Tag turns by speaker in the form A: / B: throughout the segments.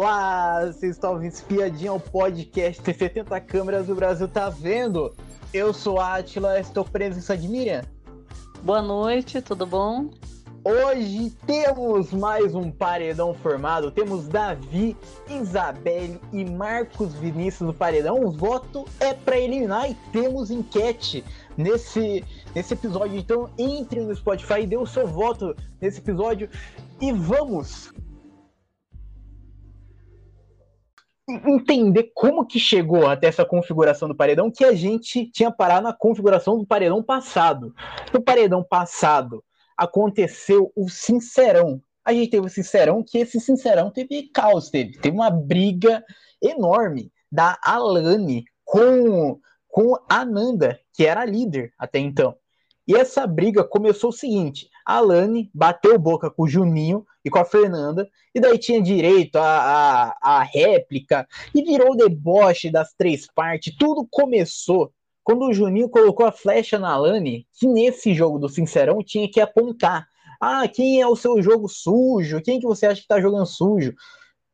A: Olá, vocês estão ouvindo Espiadinha, o podcast Tem 70 câmeras o Brasil tá vendo. Eu sou a Atila, estou preso de Miriam.
B: Boa noite, tudo bom?
A: Hoje temos mais um paredão formado. Temos Davi, Isabelle e Marcos Vinícius no paredão. O voto é para eliminar e temos enquete nesse, nesse episódio. Então entre no Spotify e dê o seu voto nesse episódio e vamos entender como que chegou até essa configuração do paredão que a gente tinha parado na configuração do paredão passado. No paredão passado aconteceu o Sincerão. A gente teve o Sincerão, que esse Sincerão teve caos, teve, teve uma briga enorme da Alane com, com a Nanda, que era a líder até então. E essa briga começou o seguinte: a Alane bateu boca com o Juninho e com a Fernanda, e daí tinha direito à, a réplica, e virou o deboche das três partes. Tudo começou quando o Juninho colocou a flecha na Alane, que nesse jogo do Sincerão tinha que apontar. Ah, quem é o seu jogo sujo? Quem que você acha que tá jogando sujo?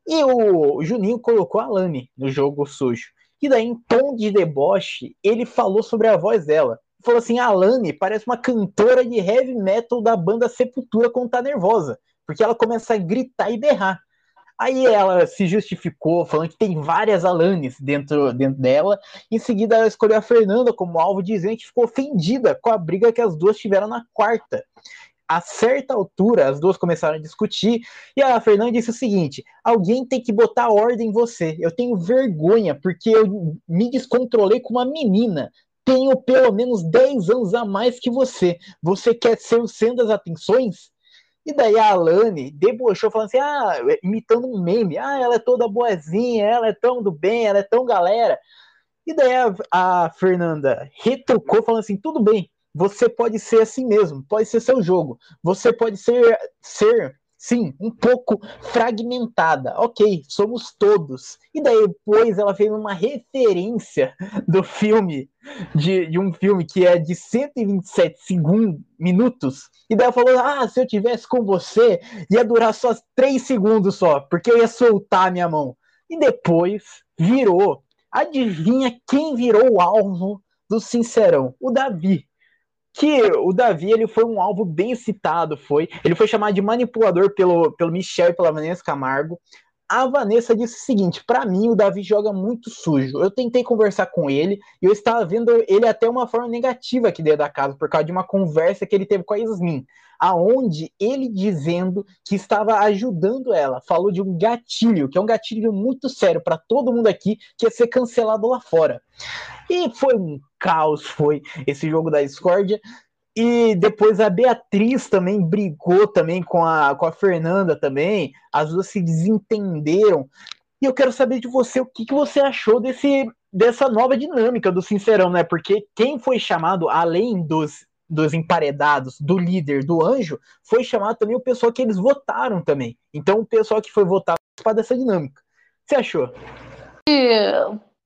A: E o Juninho colocou a Alane no jogo sujo. E daí, em tom de deboche, ele falou sobre a voz dela falou assim: a Alane parece uma cantora de heavy metal da banda Sepultura quando tá nervosa, porque ela começa a gritar e berrar. Aí ela se justificou, falando que tem várias Alanes dentro, dentro dela. Em seguida, ela escolheu a Fernanda como alvo, dizendo que ficou ofendida com a briga que as duas tiveram na quarta. A certa altura, as duas começaram a discutir, e a Fernanda disse o seguinte: alguém tem que botar ordem em você. Eu tenho vergonha, porque eu me descontrolei com uma menina tenho pelo menos 10 anos a mais que você. Você quer ser o centro das atenções? E daí a Alane debochou, falando assim, ah, imitando um meme, ah, ela é toda boazinha, ela é tão do bem, ela é tão galera. E daí a, a Fernanda retrucou, falando assim, tudo bem, você pode ser assim mesmo, pode ser seu jogo, você pode ser, ser sim, um pouco fragmentada. Ok, somos todos. E daí depois ela fez uma referência do filme, de, de um filme que é de 127 segundos, minutos. E daí ela falou: Ah, se eu tivesse com você, ia durar só 3 segundos só, porque eu ia soltar a minha mão. E depois virou. Adivinha quem virou o alvo do Sincerão? O Davi que o Davi ele foi um alvo bem citado, foi. Ele foi chamado de manipulador pelo, pelo Michel e pela Vanessa Camargo. A Vanessa disse o seguinte: para mim, o Davi joga muito sujo. Eu tentei conversar com ele e eu estava vendo ele até uma forma negativa aqui dentro da casa, por causa de uma conversa que ele teve com a Yasmin, aonde ele dizendo que estava ajudando ela, falou de um gatilho, que é um gatilho muito sério para todo mundo aqui, que é ser cancelado lá fora. E foi um caos, foi esse jogo da discórdia. E depois a Beatriz também brigou também com a, com a Fernanda também. As duas se desentenderam. E eu quero saber de você o que, que você achou desse, dessa nova dinâmica do Sincerão, né? Porque quem foi chamado, além dos, dos emparedados, do líder, do anjo, foi chamado também o pessoal que eles votaram também. Então o pessoal que foi votado participar dessa dinâmica. O que você achou?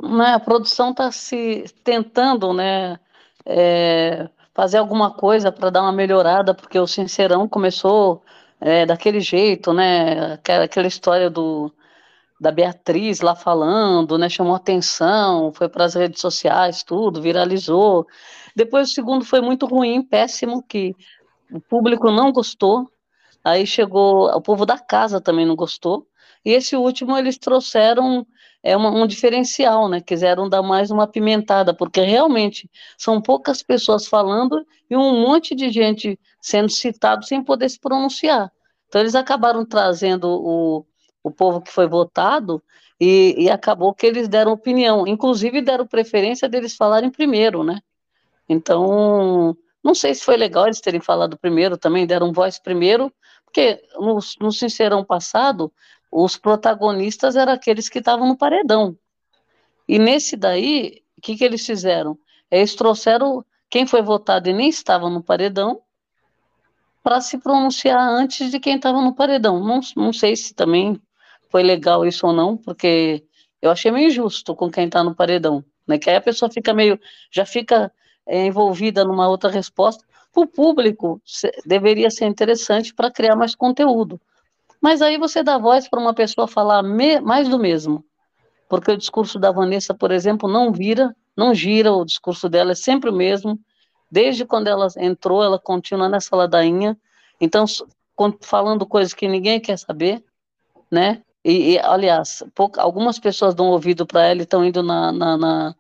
B: Né, a produção está se tentando, né? É fazer alguma coisa para dar uma melhorada, porque o Sincerão começou é, daquele jeito, né? Aquela, aquela história do, da Beatriz lá falando, né? Chamou atenção, foi para as redes sociais, tudo, viralizou. Depois o segundo foi muito ruim, péssimo, que o público não gostou. Aí chegou, o povo da casa também não gostou. E esse último eles trouxeram é uma, um diferencial, né? Quiseram dar mais uma pimentada, porque realmente são poucas pessoas falando e um monte de gente sendo citado sem poder se pronunciar. Então eles acabaram trazendo o, o povo que foi votado e, e acabou que eles deram opinião, inclusive deram preferência deles falarem primeiro, né? Então, não sei se foi legal eles terem falado primeiro, também deram voz primeiro, porque no, no Sincerão passado, os protagonistas eram aqueles que estavam no paredão. E nesse daí, o que, que eles fizeram? Eles trouxeram quem foi votado e nem estava no paredão para se pronunciar antes de quem estava no paredão. Não, não sei se também foi legal isso ou não, porque eu achei meio injusto com quem está no paredão, né? Que aí a pessoa fica meio, já fica é, envolvida numa outra resposta. Para o público, deveria ser interessante para criar mais conteúdo. Mas aí você dá voz para uma pessoa falar me, mais do mesmo. Porque o discurso da Vanessa, por exemplo, não vira, não gira, o discurso dela é sempre o mesmo. Desde quando ela entrou, ela continua nessa ladainha. Então, falando coisas que ninguém quer saber, né? E, e aliás, pouca, algumas pessoas dão ouvido para ela e estão indo na, na, na,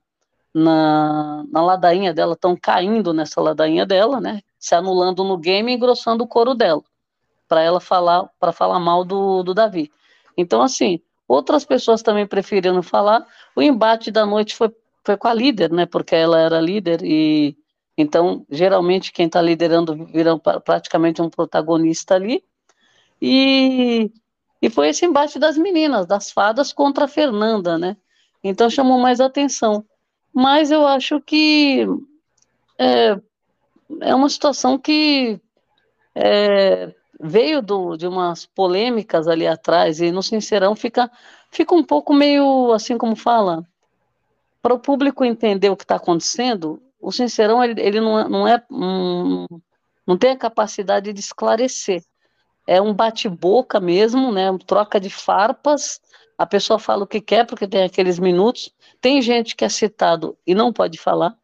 B: na, na ladainha dela, estão caindo nessa ladainha dela, né? Se anulando no game e engrossando o couro dela, para ela falar, para falar mal do, do Davi. Então, assim, outras pessoas também preferiram falar. O embate da noite foi, foi com a líder, né? Porque ela era líder e então, geralmente, quem está liderando vira praticamente um protagonista ali. E, e foi esse embate das meninas, das fadas contra a Fernanda, né? Então chamou mais atenção. Mas eu acho que é, é uma situação que é, veio do, de umas polêmicas ali atrás, e no Sincerão fica, fica um pouco meio assim como fala. Para o público entender o que está acontecendo, o Sincerão ele, ele não, é, não é um, não tem a capacidade de esclarecer. É um bate-boca mesmo, né? Troca de farpas. A pessoa fala o que quer porque tem aqueles minutos. Tem gente que é citado e não pode falar,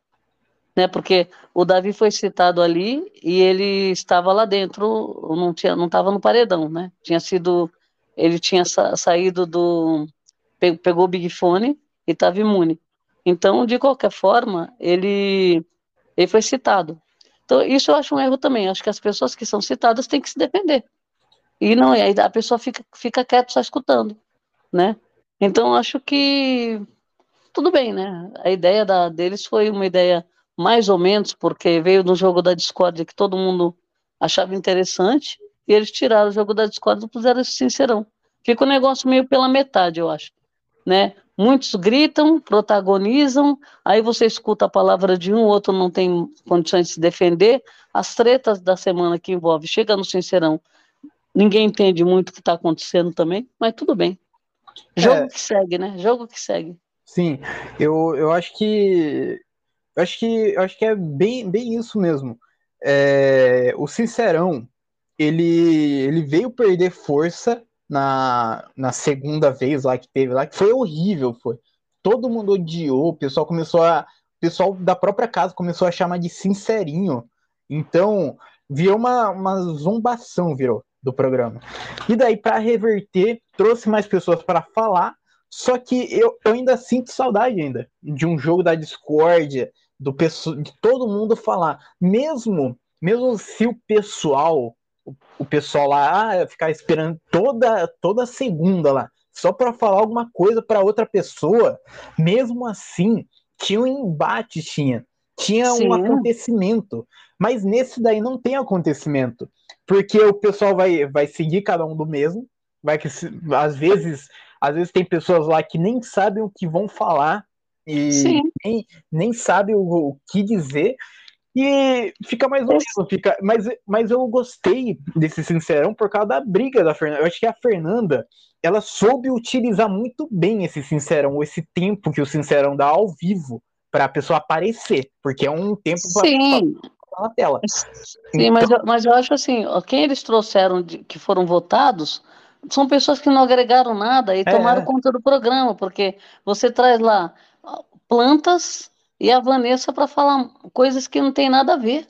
B: né? Porque o Davi foi citado ali e ele estava lá dentro, não tinha, não estava no paredão, né? Tinha sido, ele tinha sa saído do, pegou o Big Fone e estava imune. Então, de qualquer forma, ele, ele foi citado. Então, isso eu acho um erro também. Acho que as pessoas que são citadas têm que se defender. E não, aí a pessoa fica, fica quieta só escutando, né? Então, acho que tudo bem, né? A ideia da, deles foi uma ideia mais ou menos, porque veio do jogo da Discord que todo mundo achava interessante, e eles tiraram o jogo da Discord e puseram esse sincerão. Fica um negócio meio pela metade, eu acho, né? Muitos gritam, protagonizam, aí você escuta a palavra de um, o outro não tem condições de se defender. As tretas da semana que envolve, chega no Sincerão, ninguém entende muito o que está acontecendo também, mas tudo bem. Jogo é, que segue, né? Jogo que segue.
A: Sim, eu, eu acho que eu acho que eu acho que é bem, bem isso mesmo. É, o Sincerão, ele, ele veio perder força na, na segunda vez lá que teve lá, que foi horrível, foi. Todo mundo odiou, o pessoal começou a. O pessoal da própria casa começou a chamar de sincerinho. Então, virou uma, uma zombação, virou, do programa. E daí, para reverter, trouxe mais pessoas para falar. Só que eu, eu ainda sinto saudade ainda de um jogo da discórdia, do de todo mundo falar. Mesmo, mesmo se o pessoal o pessoal lá ah, ficar esperando toda, toda segunda lá, só para falar alguma coisa para outra pessoa, mesmo assim, tinha um embate, tinha. Tinha Sim. um acontecimento. Mas nesse daí não tem acontecimento. Porque o pessoal vai, vai seguir cada um do mesmo. Vai que às vezes, às vezes tem pessoas lá que nem sabem o que vão falar e nem, nem sabem o, o que dizer. E fica mais ou menos, fica, mas, mas eu gostei desse Sincerão por causa da briga da Fernanda. Eu acho que a Fernanda, ela soube utilizar muito bem esse Sincerão, esse tempo que o Sincerão dá ao vivo para a pessoa aparecer, porque é um tempo
B: para na tela. Sim, então... mas, eu, mas eu acho assim, quem eles trouxeram de, que foram votados são pessoas que não agregaram nada e é. tomaram conta do programa, porque você traz lá plantas e a Vanessa para falar coisas que não tem nada a ver.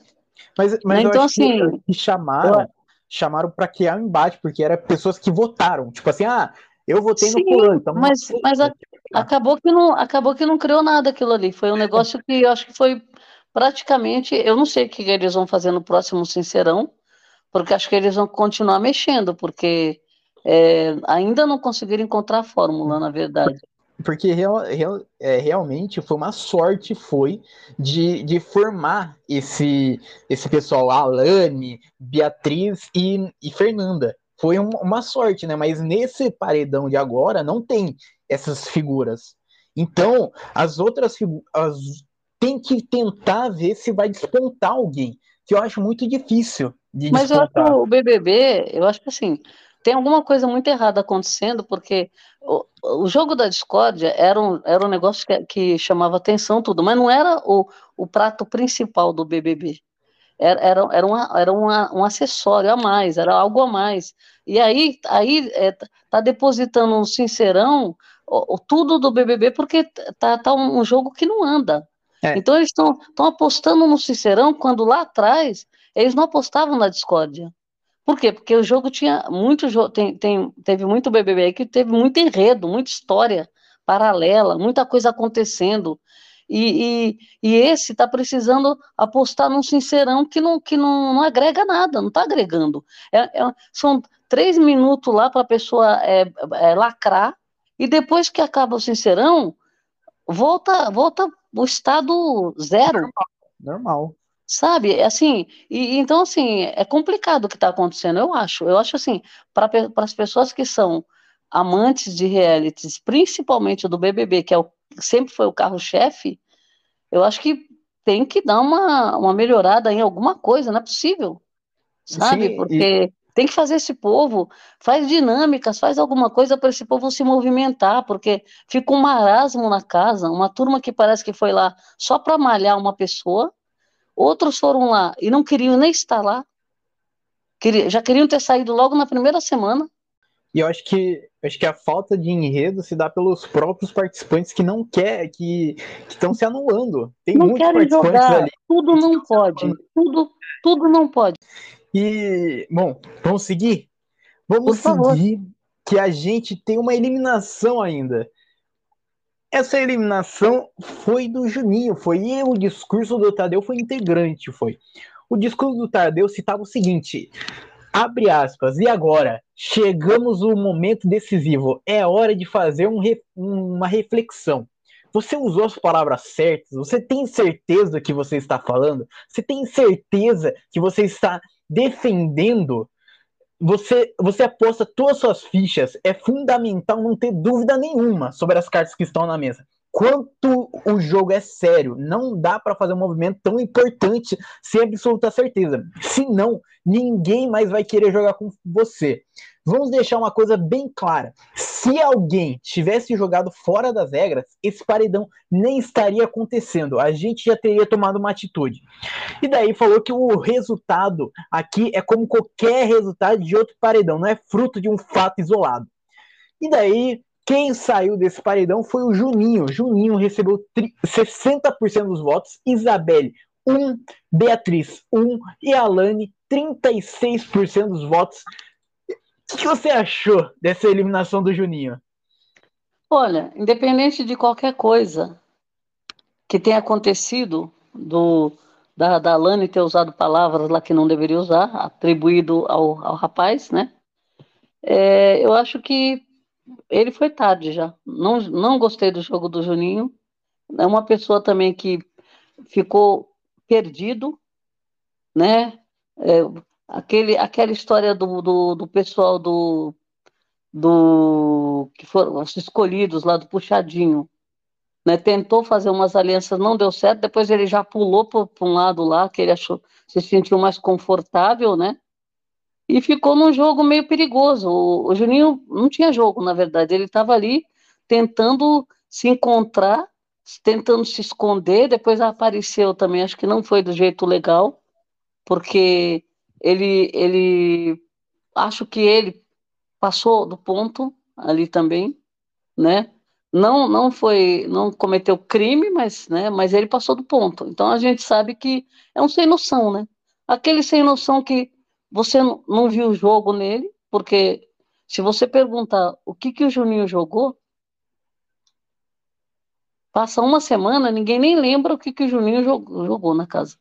A: Mas, mas então, assim, que chamaram, eu... chamaram para criar um embate, porque eram pessoas que votaram. Tipo assim, ah, eu votei Sim, no fulano. Então
B: mas, mas a, acabou, que não, acabou que não criou nada aquilo ali. Foi um negócio que eu acho que foi praticamente. Eu não sei o que eles vão fazer no próximo Sincerão, porque acho que eles vão continuar mexendo, porque é, ainda não conseguiram encontrar a fórmula, na verdade
A: porque real, real, é, realmente foi uma sorte foi de, de formar esse esse pessoal Alane, Beatriz e, e Fernanda. Foi um, uma sorte né? Mas nesse paredão de agora não tem essas figuras. Então as outras figuras tem que tentar ver se vai despontar alguém que eu acho muito difícil de
B: mas despontar. eu acho o BBB eu acho que assim tem alguma coisa muito errada acontecendo, porque o, o jogo da discórdia era um, era um negócio que, que chamava atenção tudo, mas não era o, o prato principal do BBB. era, era, era, uma, era uma, um acessório a mais, era algo a mais. E aí, aí é, tá depositando um sincerão o, o, tudo do BBB porque tá, tá um, jogo que não anda. É. Então eles estão apostando no sincerão quando lá atrás eles não apostavam na discórdia. Por quê? Porque o jogo tinha muito tem, tem, teve muito BBB que teve muito enredo, muita história paralela, muita coisa acontecendo. E, e, e esse está precisando apostar num sincerão que não, que não, não agrega nada, não está agregando. É, é, são três minutos lá para a pessoa é, é, lacrar, e depois que acaba o sincerão, volta volta o estado zero.
A: Normal. Normal.
B: Sabe, assim, e então assim, é complicado o que está acontecendo, eu acho. Eu acho assim, para as pessoas que são amantes de realities, principalmente do BBB, que é o, sempre foi o carro-chefe, eu acho que tem que dar uma, uma melhorada em alguma coisa, não é possível, sabe? Sim, Porque e... tem que fazer esse povo, faz dinâmicas, faz alguma coisa para esse povo se movimentar, porque fica um marasmo na casa, uma turma que parece que foi lá só para malhar uma pessoa, Outros foram lá e não queriam nem estar lá. já queriam ter saído logo na primeira semana.
A: E eu acho que acho que a falta de enredo se dá pelos próprios participantes que não quer, que estão se anulando. Tem
B: não muitos participantes jogar. ali. Tudo não pode. Tudo, tudo não pode.
A: E bom, vamos seguir. Vamos seguir que a gente tem uma eliminação ainda. Essa eliminação foi do Juninho, foi e o discurso do Tadeu foi integrante, foi. O discurso do Tadeu citava o seguinte: abre aspas, e agora? Chegamos no momento decisivo. É hora de fazer um, uma reflexão. Você usou as palavras certas? Você tem certeza do que você está falando? Você tem certeza que você está defendendo você, você aposta todas as suas fichas, é fundamental não ter dúvida nenhuma sobre as cartas que estão na mesa. Quanto o jogo é sério, não dá para fazer um movimento tão importante sem absoluta certeza. Senão, ninguém mais vai querer jogar com você. Vamos deixar uma coisa bem clara. Se alguém tivesse jogado fora das regras, esse paredão nem estaria acontecendo. A gente já teria tomado uma atitude. E daí falou que o resultado aqui é como qualquer resultado de outro paredão, não é fruto de um fato isolado. E daí, quem saiu desse paredão foi o Juninho. Juninho recebeu 60% dos votos, Isabelle 1, Beatriz 1 e Alane 36% dos votos. O que você achou dessa eliminação do Juninho?
B: Olha, independente de qualquer coisa que tenha acontecido, do, da, da Alane ter usado palavras lá que não deveria usar, atribuído ao, ao rapaz, né? É, eu acho que ele foi tarde já. Não, não gostei do jogo do Juninho. É uma pessoa também que ficou perdido, né? É, aquele, aquela história do, do, do pessoal do, do que foram os escolhidos lá do puxadinho, né? Tentou fazer umas alianças, não deu certo. Depois ele já pulou para um lado lá que ele achou se sentiu mais confortável, né? E ficou num jogo meio perigoso. O, o Juninho não tinha jogo, na verdade. Ele estava ali tentando se encontrar, tentando se esconder. Depois apareceu também. Acho que não foi do jeito legal, porque ele, ele acho que ele passou do ponto ali também, né? Não, não foi, não cometeu crime, mas, né? Mas ele passou do ponto. Então a gente sabe que é um sem noção, né? Aquele sem noção que você não viu o jogo nele, porque se você perguntar o que que o Juninho jogou, passa uma semana, ninguém nem lembra o que que o Juninho jogou, jogou na casa.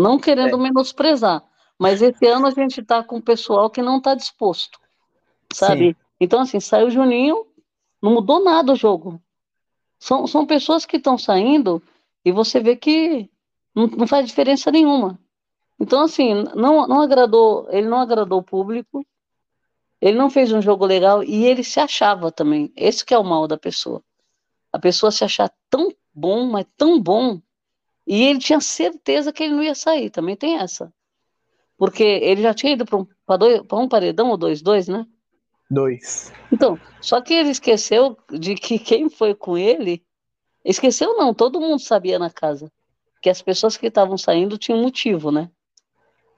B: Não querendo é. menosprezar, mas esse ano a gente está com o pessoal que não está disposto, sabe? Sim. Então, assim, saiu o Juninho, não mudou nada o jogo. São, são pessoas que estão saindo e você vê que não, não, faz diferença nenhuma. Então, assim, não, não agradou, ele não agradou o público, ele não fez um jogo legal e ele se achava também. Esse que é o mal da pessoa. A pessoa se achar tão bom, mas tão bom, e ele tinha certeza que ele não ia sair, também tem essa. Porque ele já tinha ido para um, um paredão ou dois, dois, né?
A: Dois.
B: Então, só que ele esqueceu de que quem foi com ele. Esqueceu não, todo mundo sabia na casa. que as pessoas que estavam saindo tinham motivo, né?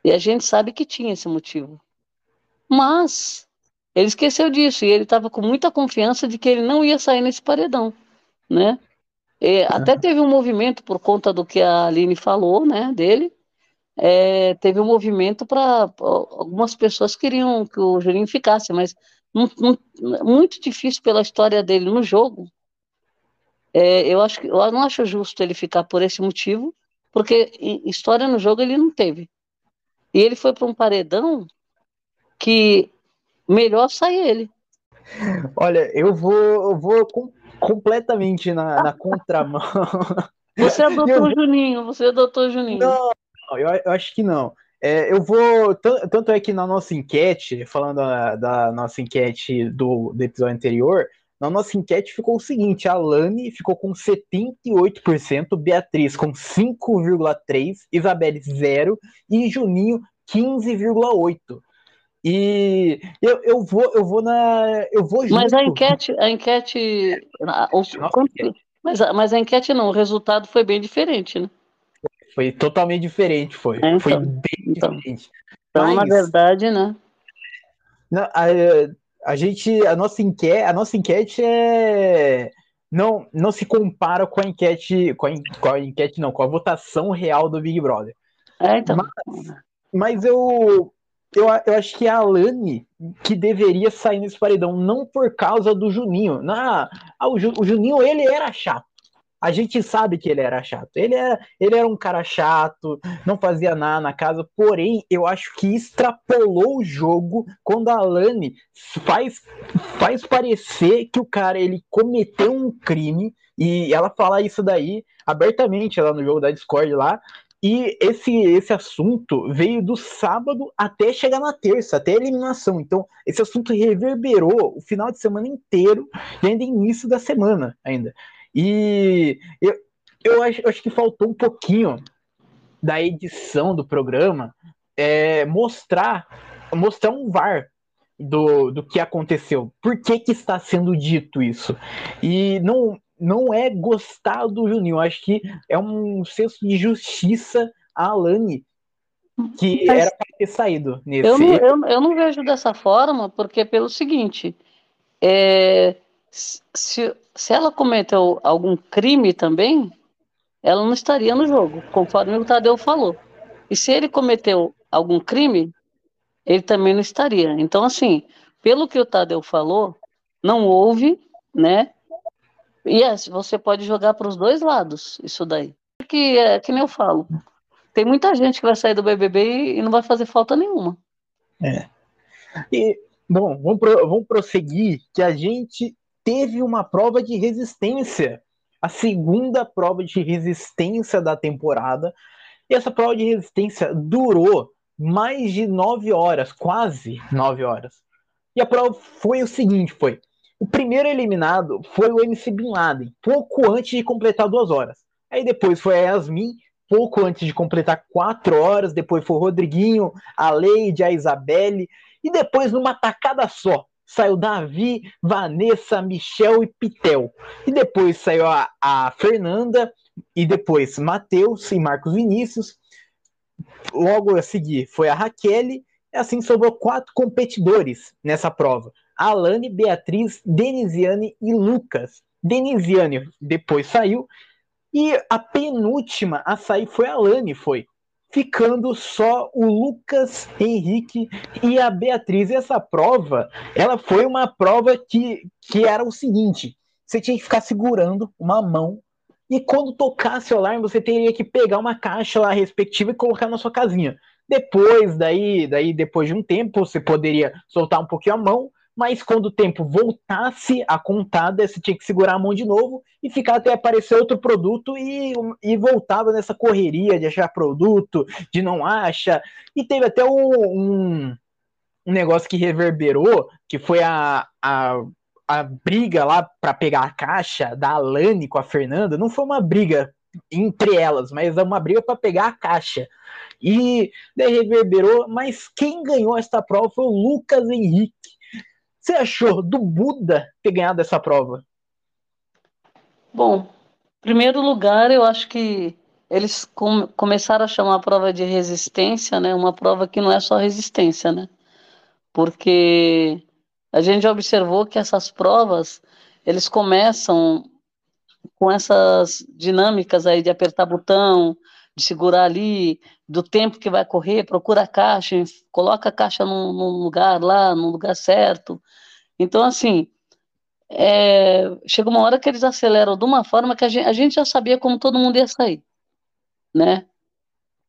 B: E a gente sabe que tinha esse motivo. Mas ele esqueceu disso e ele estava com muita confiança de que ele não ia sair nesse paredão, né? E até teve um movimento por conta do que a Aline falou, né, dele. É, teve um movimento para algumas pessoas queriam que o Juninho ficasse, mas muito difícil pela história dele no jogo. É, eu acho que eu não acho justo ele ficar por esse motivo, porque história no jogo ele não teve. E ele foi para um paredão que melhor sai ele.
A: Olha, eu vou, eu vou completamente na, na contramão.
B: Você adotou eu... o Juninho, você adotou o Juninho.
A: Não, eu, eu acho que não. É, eu vou. Tanto é que na nossa enquete, falando da, da nossa enquete do, do, episódio anterior, na nossa enquete ficou o seguinte: a Lani ficou com 78%, Beatriz com 5,3%, Isabelle 0% e Juninho 15,8%. E eu, eu vou eu vou na eu vou junto.
B: Mas a enquete a enquete, o, mas, mas a enquete não o resultado foi bem diferente né
A: foi totalmente diferente, foi. É, então, foi bem então, diferente.
B: Então, Mas, na verdade, né?
A: Não, a, a gente, a nossa enquete, a nossa enquete é não, não se compara com a enquete, com a, com a enquete não, com a votação real do Big Brother.
B: É, então.
A: Mas, mas eu, eu, eu acho que é a Alane que deveria sair nesse paredão, não por causa do Juninho. Na, ah, o, o Juninho, ele era chato a gente sabe que ele era chato. Ele era, ele era um cara chato, não fazia nada na casa, porém, eu acho que extrapolou o jogo quando a Alane faz, faz parecer que o cara ele cometeu um crime e ela fala isso daí abertamente lá no jogo da Discord lá. E esse, esse assunto veio do sábado até chegar na terça, até a eliminação. Então, esse assunto reverberou o final de semana inteiro e ainda início da semana ainda. E eu, eu, acho, eu acho que faltou um pouquinho da edição do programa é, mostrar mostrar um VAR do, do que aconteceu. Por que, que está sendo dito isso? E não, não é gostar do Juninho, acho que é um senso de justiça a Alane que Mas era para ter saído nesse.
B: Eu não, eu, eu não vejo dessa forma, porque pelo seguinte, é, se, se ela cometeu algum crime também, ela não estaria no jogo, conforme o Tadeu falou. E se ele cometeu algum crime, ele também não estaria. Então, assim, pelo que o Tadeu falou, não houve, né? E é, você pode jogar para os dois lados isso daí. Que é que nem eu falo. Tem muita gente que vai sair do BBB e não vai fazer falta nenhuma.
A: É. E, bom, vamos, pro, vamos prosseguir que a gente teve uma prova de resistência, a segunda prova de resistência da temporada. E essa prova de resistência durou mais de nove horas, quase nove horas. E a prova foi o seguinte: foi o primeiro eliminado foi o MC Bin Laden, pouco antes de completar duas horas. Aí depois foi a Yasmin, pouco antes de completar quatro horas. Depois foi o Rodriguinho, a Leide, a Isabelle. E depois, numa tacada só, saiu Davi, Vanessa, Michel e Pitel. E depois saiu a, a Fernanda, e depois Matheus e Marcos Vinícius. Logo a seguir foi a Raquel, e assim sobrou quatro competidores nessa prova: Alane, Beatriz, Denisiane e Lucas. Denisiane depois saiu, e a penúltima a sair foi a Alane, foi ficando só o Lucas Henrique e a Beatriz. E essa prova, ela foi uma prova que, que era o seguinte: você tinha que ficar segurando uma mão e quando tocasse o alarme, você teria que pegar uma caixa lá respectiva e colocar na sua casinha. Depois, daí, daí depois de um tempo, você poderia soltar um pouquinho a mão mas quando o tempo voltasse a contada, você tinha que segurar a mão de novo e ficar até aparecer outro produto e, e voltava nessa correria de achar produto, de não acha. E teve até um, um, um negócio que reverberou, que foi a, a, a briga lá para pegar a caixa da Alane com a Fernanda. Não foi uma briga entre elas, mas é uma briga para pegar a caixa. E daí reverberou, mas quem ganhou esta prova foi o Lucas Henrique você achou do Buda ter ganhado essa prova?
B: Bom, em primeiro lugar, eu acho que eles com, começaram a chamar a prova de resistência, né? Uma prova que não é só resistência, né? Porque a gente observou que essas provas, eles começam com essas dinâmicas aí de apertar botão, de segurar ali, do tempo que vai correr, procura a caixa, coloca a caixa num, num lugar lá, no lugar certo. Então, assim, é, chega uma hora que eles aceleram de uma forma que a gente, a gente já sabia como todo mundo ia sair, né?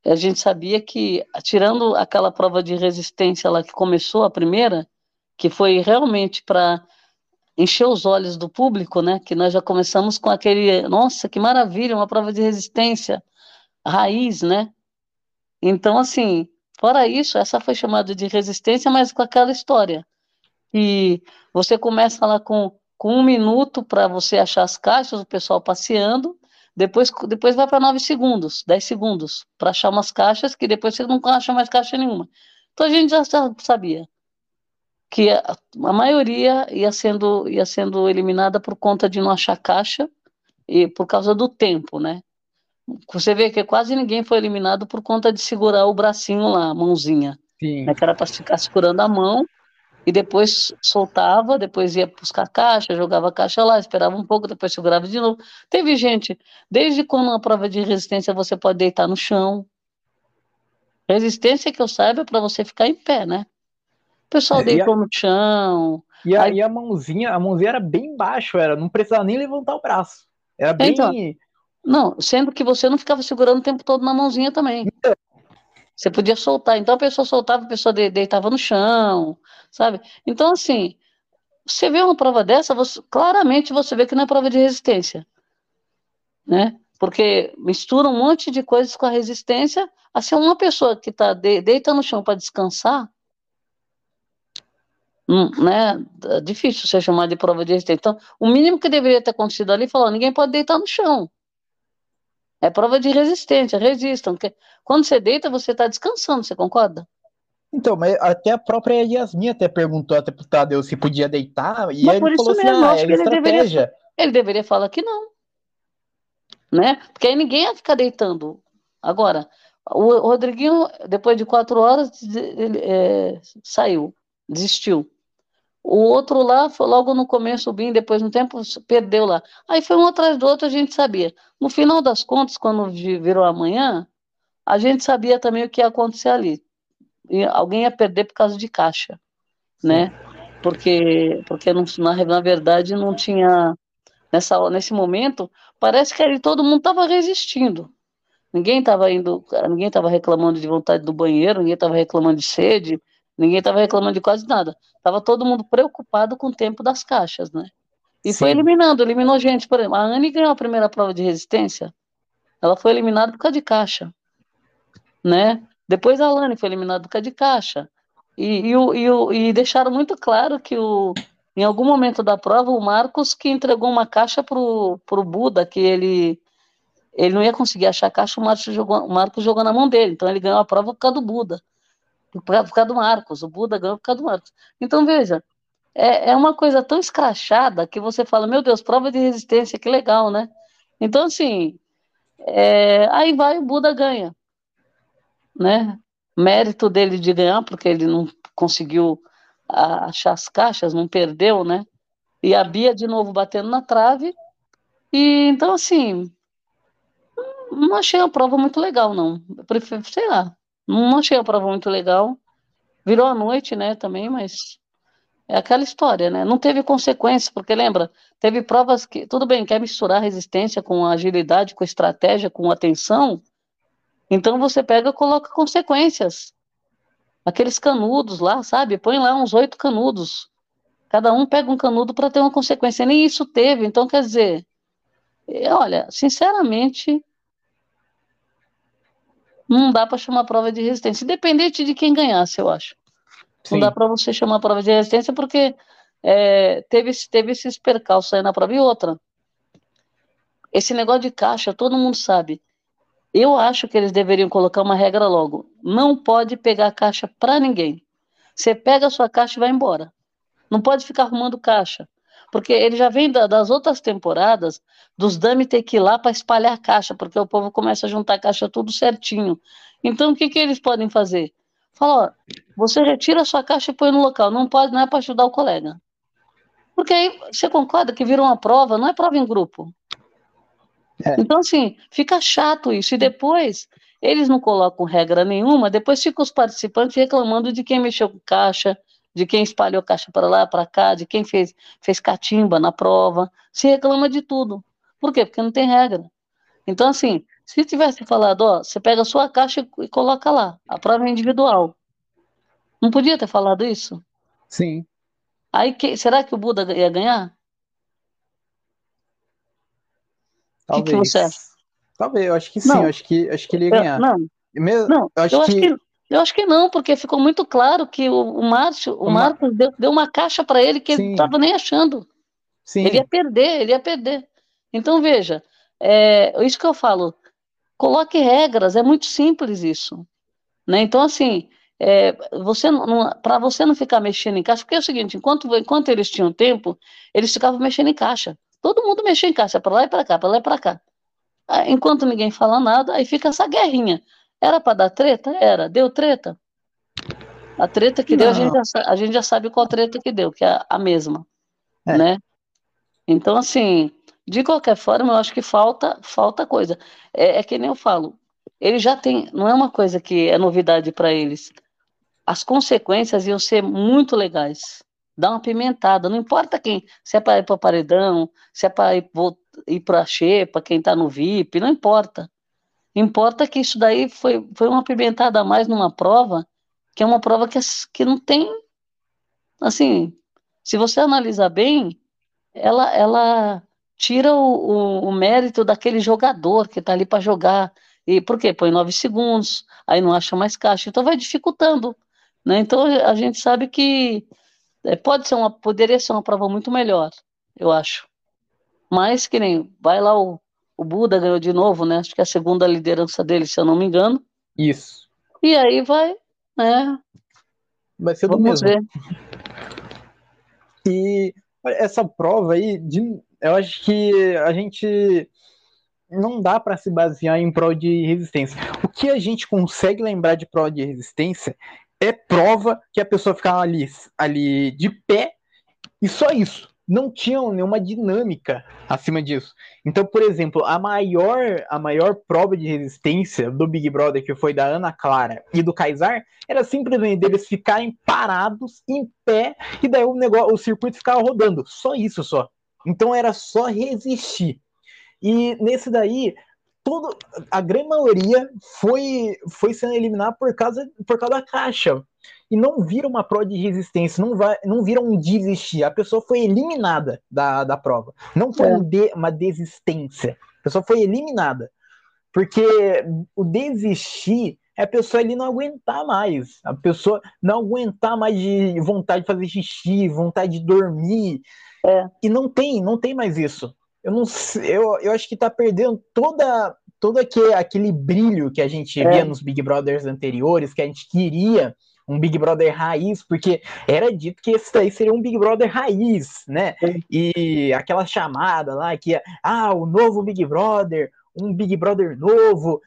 B: A gente sabia que, tirando aquela prova de resistência lá que começou, a primeira, que foi realmente para encher os olhos do público, né? Que nós já começamos com aquele, nossa, que maravilha, uma prova de resistência raiz, né? Então, assim, fora isso, essa foi chamada de resistência, mas com aquela história. E você começa lá com, com um minuto para você achar as caixas, o pessoal passeando, depois, depois vai para nove segundos, dez segundos, para achar umas caixas, que depois você não acha mais caixa nenhuma. Então a gente já sabia que a, a maioria ia sendo, ia sendo eliminada por conta de não achar caixa e por causa do tempo, né? Você vê que quase ninguém foi eliminado por conta de segurar o bracinho lá, a mãozinha. Sim. Né, que era para ficar segurando a mão e depois soltava, depois ia buscar caixa, jogava a caixa lá, esperava um pouco, depois segurava de novo. Teve gente, desde quando na prova de resistência você pode deitar no chão. Resistência que eu saiba é para você ficar em pé, né? O pessoal é, deitou a... no chão.
A: E a, aí... e a mãozinha, a mãozinha era bem baixo, era, não precisava nem levantar o braço. Era bem. Então,
B: não, sendo que você não ficava segurando o tempo todo na mãozinha também. Então, você podia soltar. Então a pessoa soltava, a pessoa deitava no chão, sabe? Então, assim, você vê uma prova dessa, você, claramente você vê que não é prova de resistência. Né? Porque mistura um monte de coisas com a resistência. Assim, uma pessoa que tá de, deita no chão para descansar, hum, né? É difícil você chamar de prova de resistência. Então, o mínimo que deveria ter acontecido ali, falou, ninguém pode deitar no chão. É prova de resistência, resistam. Porque quando você deita, você está descansando, você concorda?
A: Então, mas até a própria Yasmin até perguntou até pro Tadeu se podia deitar, e mas ele falou assim, mesmo, ah, é ele estratégia.
B: Deveria, ele deveria falar que não. Né? Porque aí ninguém ia ficar deitando. Agora, o Rodriguinho, depois de quatro horas, ele, é, saiu, desistiu. O outro lá, foi logo no começo, o BIM, depois no tempo, perdeu lá. Aí foi um atrás do outro, a gente sabia. No final das contas, quando virou amanhã, a gente sabia também o que ia acontecer ali. E alguém ia perder por causa de caixa, né? Porque, porque não, na, na verdade não tinha. Nessa, nesse momento, parece que ali todo mundo estava resistindo. Ninguém estava indo, ninguém estava reclamando de vontade do banheiro, ninguém estava reclamando de sede, Ninguém estava reclamando de quase nada. Tava todo mundo preocupado com o tempo das caixas, né? E Sim. foi eliminando, eliminou gente. Por exemplo, a Anne ganhou a primeira prova de resistência. Ela foi eliminada por causa de caixa, né? Depois a Alane foi eliminada por causa de caixa. E, e, e, e deixaram muito claro que o, em algum momento da prova, o Marcos que entregou uma caixa pro, pro Buda, que ele, ele não ia conseguir achar a caixa, o Marcos, jogou, o Marcos jogou na mão dele. Então ele ganhou a prova por causa do Buda por causa do Marcos, o Buda ganhou por causa do Marcos. Então, veja, é, é uma coisa tão escrachada que você fala, meu Deus, prova de resistência, que legal, né? Então, assim, é, aí vai, o Buda ganha, né? Mérito dele de ganhar, porque ele não conseguiu achar as caixas, não perdeu, né? E a Bia de novo batendo na trave. E então, assim, não achei a prova muito legal, não. Eu prefiro, sei lá, não achei a prova muito legal. Virou a noite, né, também, mas é aquela história, né? Não teve consequência, porque lembra, teve provas que, tudo bem, quer misturar resistência com agilidade, com estratégia, com atenção, então você pega e coloca consequências. Aqueles canudos lá, sabe? Põe lá uns oito canudos. Cada um pega um canudo para ter uma consequência. Nem isso teve, então quer dizer, é, olha, sinceramente, não dá para chamar prova de resistência, independente de quem ganhasse, eu acho. Sim. Não dá para você chamar prova de resistência porque é, teve, teve esses percalços aí na prova. E outra, esse negócio de caixa, todo mundo sabe. Eu acho que eles deveriam colocar uma regra logo. Não pode pegar caixa para ninguém. Você pega a sua caixa e vai embora. Não pode ficar arrumando caixa. Porque ele já vem da, das outras temporadas, dos dummy ter que ir lá para espalhar caixa, porque o povo começa a juntar caixa tudo certinho. Então, o que, que eles podem fazer? Fala, ó, você retira a sua caixa e põe no local. Não pode, não é para ajudar o colega. Porque aí você concorda que vira uma prova, não é prova em grupo. É. Então, assim, fica chato isso. E depois, eles não colocam regra nenhuma, depois ficam os participantes reclamando de quem mexeu com caixa, de quem espalhou caixa para lá, para cá, de quem fez, fez catimba na prova. Se reclama de tudo. Por quê? Porque não tem regra. Então, assim, se tivesse falado, ó, você pega a sua caixa e coloca lá, a prova é individual. Não podia ter falado isso?
A: Sim.
B: Aí, que, será que o Buda ia ganhar?
A: O que, que? Talvez, eu acho que sim, não. eu acho que, acho que ele ia ganhar.
B: Eu, não, Mesmo, não eu, acho, eu que... acho, que... Eu acho que não, porque ficou muito claro que o, o Márcio, o, o Marcos deu, deu, uma caixa para ele que sim. ele não estava nem achando. Sim. Ele ia perder, ele ia perder. Então, veja, é, isso que eu falo, coloque regras, é muito simples isso. Né? Então, assim, é, você para você não ficar mexendo em caixa, porque é o seguinte, enquanto, enquanto eles tinham tempo, eles ficavam mexendo em caixa. Todo mundo mexia em caixa, para lá e para cá, para lá e para cá. Enquanto ninguém fala nada, aí fica essa guerrinha. Era para dar treta? Era. Deu treta? A treta que não. deu, a gente, já, a gente já sabe qual treta que deu, que é a mesma. É. Né? Então, assim, de qualquer forma, eu acho que falta, falta coisa. É, é que nem eu falo, ele já tem, não é uma coisa que é novidade para eles. As consequências iam ser muito legais. Dá uma pimentada, não importa quem, se é para ir para paredão, se é para ir para a xepa, quem está no VIP, não importa. Importa que isso daí foi, foi uma pimentada a mais numa prova, que é uma prova que, que não tem. Assim, se você analisar bem, ela, ela tira o, o, o mérito daquele jogador que está ali para jogar. E por quê? Põe nove segundos, aí não acha mais caixa, então vai dificultando. Né? Então a gente sabe que é, pode ser uma, poderia ser uma prova muito melhor, eu acho. Mas que nem vai lá o, o Buda ganhou de novo, né? Acho que é a segunda liderança dele, se eu não me engano.
A: Isso.
B: E aí vai, né?
A: Vai ser do Vamos mesmo. Ver. E essa prova aí, de, eu acho que a gente não dá para se basear em prova de resistência. O que a gente consegue lembrar de prova de resistência é prova que a pessoa ficava ali, ali de pé e só isso. Não tinha nenhuma dinâmica acima disso. Então, por exemplo, a maior, a maior prova de resistência do Big Brother, que foi da Ana Clara e do Kaysar, era simplesmente deles ficarem parados em pé e daí o negócio, o circuito ficava rodando. Só isso só. Então era só resistir. E nesse daí, todo, a grande maioria foi, foi sendo eliminada por causa, por causa da caixa. E não vira uma prova de resistência, não, vai, não vira um desistir. A pessoa foi eliminada da, da prova. Não foi é. um de, uma desistência. A pessoa foi eliminada. Porque o desistir é a pessoa ali não aguentar mais. A pessoa não aguentar mais de vontade de fazer xixi, vontade de dormir. É. E não tem, não tem mais isso. Eu não eu, eu acho que tá perdendo toda todo aquele, aquele brilho que a gente é. via nos Big Brothers anteriores, que a gente queria um Big Brother raiz, porque era dito que esse daí seria um Big Brother raiz, né? É. E aquela chamada lá que ah, o novo Big Brother, um Big Brother novo,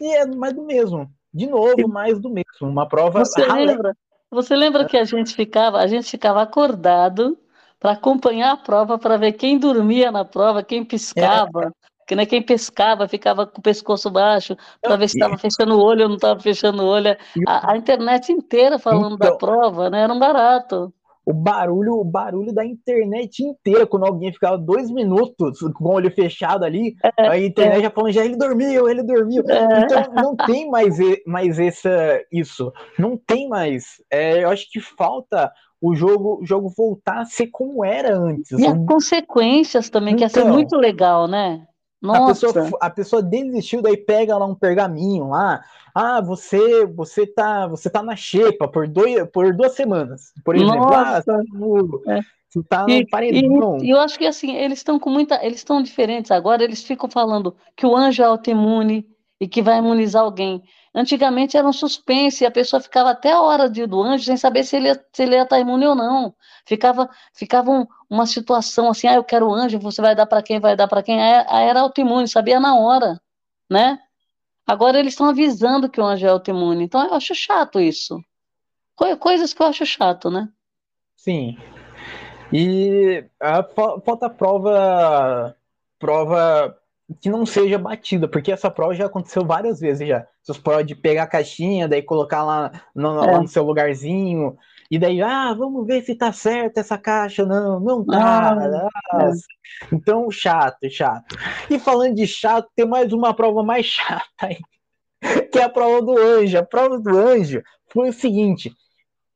A: e é mais do mesmo. De novo, mais do mesmo. Uma prova.
B: Você lembra? Você lembra que a gente ficava, a gente ficava acordado para acompanhar a prova, para ver quem dormia na prova, quem piscava. É. Que nem quem pescava ficava com o pescoço baixo para ver se estava fechando o olho ou não estava fechando o olho. A, a, internet inteira falando então, da prova, né? Era um barato.
A: O barulho, o barulho da internet inteira, quando alguém ficava dois minutos com o olho fechado ali, é, a internet é. já falando, já ele dormiu, ele dormiu. É. Então não tem mais, mais essa, isso. Não tem mais. É, eu acho que falta o jogo, o jogo voltar a ser como era antes.
B: E as consequências também, então, que ia ser muito legal, né?
A: Nossa. A pessoa, a pessoa desistiu, daí pega lá um pergaminho lá. Ah, você você tá, você tá na xepa por, dois, por duas semanas. Por exemplo, ah, Nossa. ah, no, é. você tá no paredão.
B: E, eu acho que assim, eles estão com muita. Eles estão diferentes agora, eles ficam falando que o anjo é autoimune e que vai imunizar alguém. Antigamente era um suspense, e a pessoa ficava até a hora de, do anjo sem saber se ele, ia, se ele ia estar imune ou não. Ficava, ficava um, uma situação assim, ah, eu quero o anjo, você vai dar para quem, vai dar para quem? Aí era autoimune, sabia na hora, né? Agora eles estão avisando que o anjo é autoimune, então eu acho chato isso. Coisas que eu acho chato, né?
A: Sim. E a, falta prova prova que não seja batida, porque essa prova já aconteceu várias vezes já. Você pode pegar a caixinha, daí colocar lá no, é. lá no seu lugarzinho, e daí, ah, vamos ver se tá certo essa caixa. Não, não tá. Ah, é. Então, chato, chato. E falando de chato, tem mais uma prova mais chata aí, que é a prova do anjo. A prova do anjo foi o seguinte: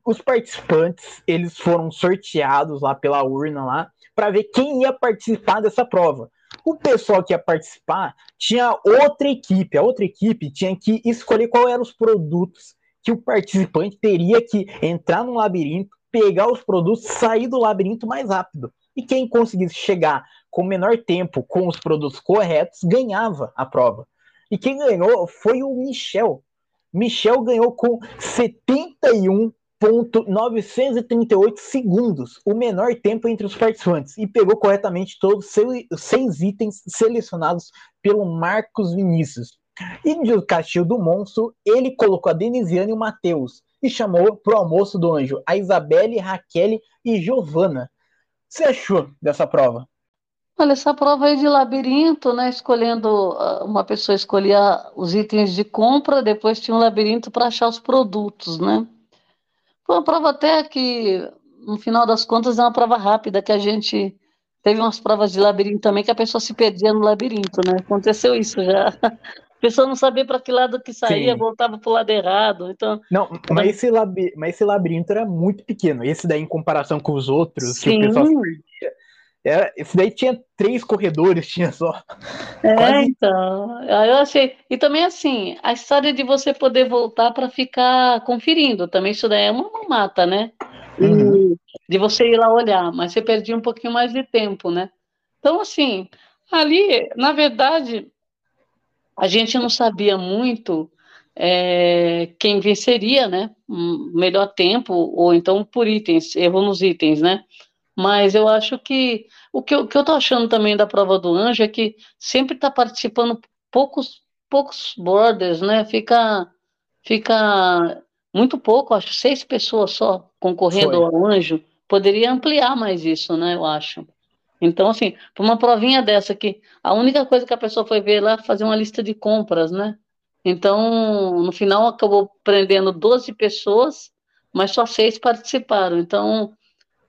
A: os participantes, eles foram sorteados lá pela urna lá, para ver quem ia participar dessa prova. O pessoal que ia participar tinha outra equipe. A outra equipe tinha que escolher qual eram os produtos que o participante teria que entrar no labirinto, pegar os produtos, sair do labirinto mais rápido. E quem conseguisse chegar com menor tempo com os produtos corretos ganhava a prova. E quem ganhou foi o Michel. Michel ganhou com 71 938 segundos, o menor tempo entre os participantes, e pegou corretamente todos os seis itens selecionados pelo Marcos Vinícius. E no Castilho do Monstro, ele colocou a Denisiane e o Matheus, e chamou para o almoço do anjo a Isabelle, Raquel e Giovana. Você achou dessa prova?
B: Olha, essa prova aí de labirinto, né? Escolhendo, ah, uma pessoa escolhia os itens de compra, depois tinha um labirinto para achar os produtos, né? Foi uma prova até que, no final das contas, é uma prova rápida, que a gente teve umas provas de labirinto também, que a pessoa se perdia no labirinto, né? Aconteceu isso já. A pessoa não sabia para que lado que saía, Sim. voltava para o lado errado. Então,
A: não, mas esse, labi... mas esse labirinto era muito pequeno. Esse daí, em comparação com os outros, Sim. que o pessoal se perdia, era, esse daí tinha três corredores, tinha só.
B: É, Quase... então. Eu achei. E também, assim, a história de você poder voltar para ficar conferindo, também isso daí é uma mata, né? Uhum. De você ir lá olhar, mas você perdia um pouquinho mais de tempo, né? Então, assim, ali, na verdade, a gente não sabia muito é, quem venceria, né? Melhor tempo, ou então por itens, erro nos itens, né? Mas eu acho que o que eu, que eu tô achando também da prova do anjo é que sempre está participando poucos poucos borders, né? Fica fica muito pouco, acho seis pessoas só concorrendo Foi. ao anjo. Poderia ampliar mais isso, né? Eu acho. Então, assim, para uma provinha dessa que a única coisa que a pessoa foi ver lá fazer uma lista de compras, né? Então, no final acabou prendendo 12 pessoas, mas só seis participaram. Então,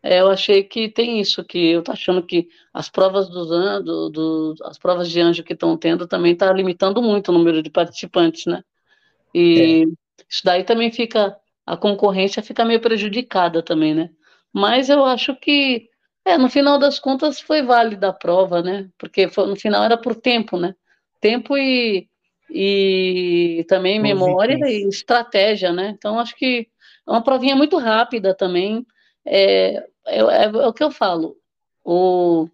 B: é, eu achei que tem isso, que eu tô achando que as provas dos do, do, as provas de anjo que estão tendo também está limitando muito o número de participantes, né? E é. isso daí também fica, a concorrência fica meio prejudicada também, né? Mas eu acho que, é, no final das contas foi válida a prova, né? Porque foi, no final era por tempo, né? Tempo e, e também memória e estratégia, né? Então acho que é uma provinha muito rápida também. É, é, é, é o que eu falo. O,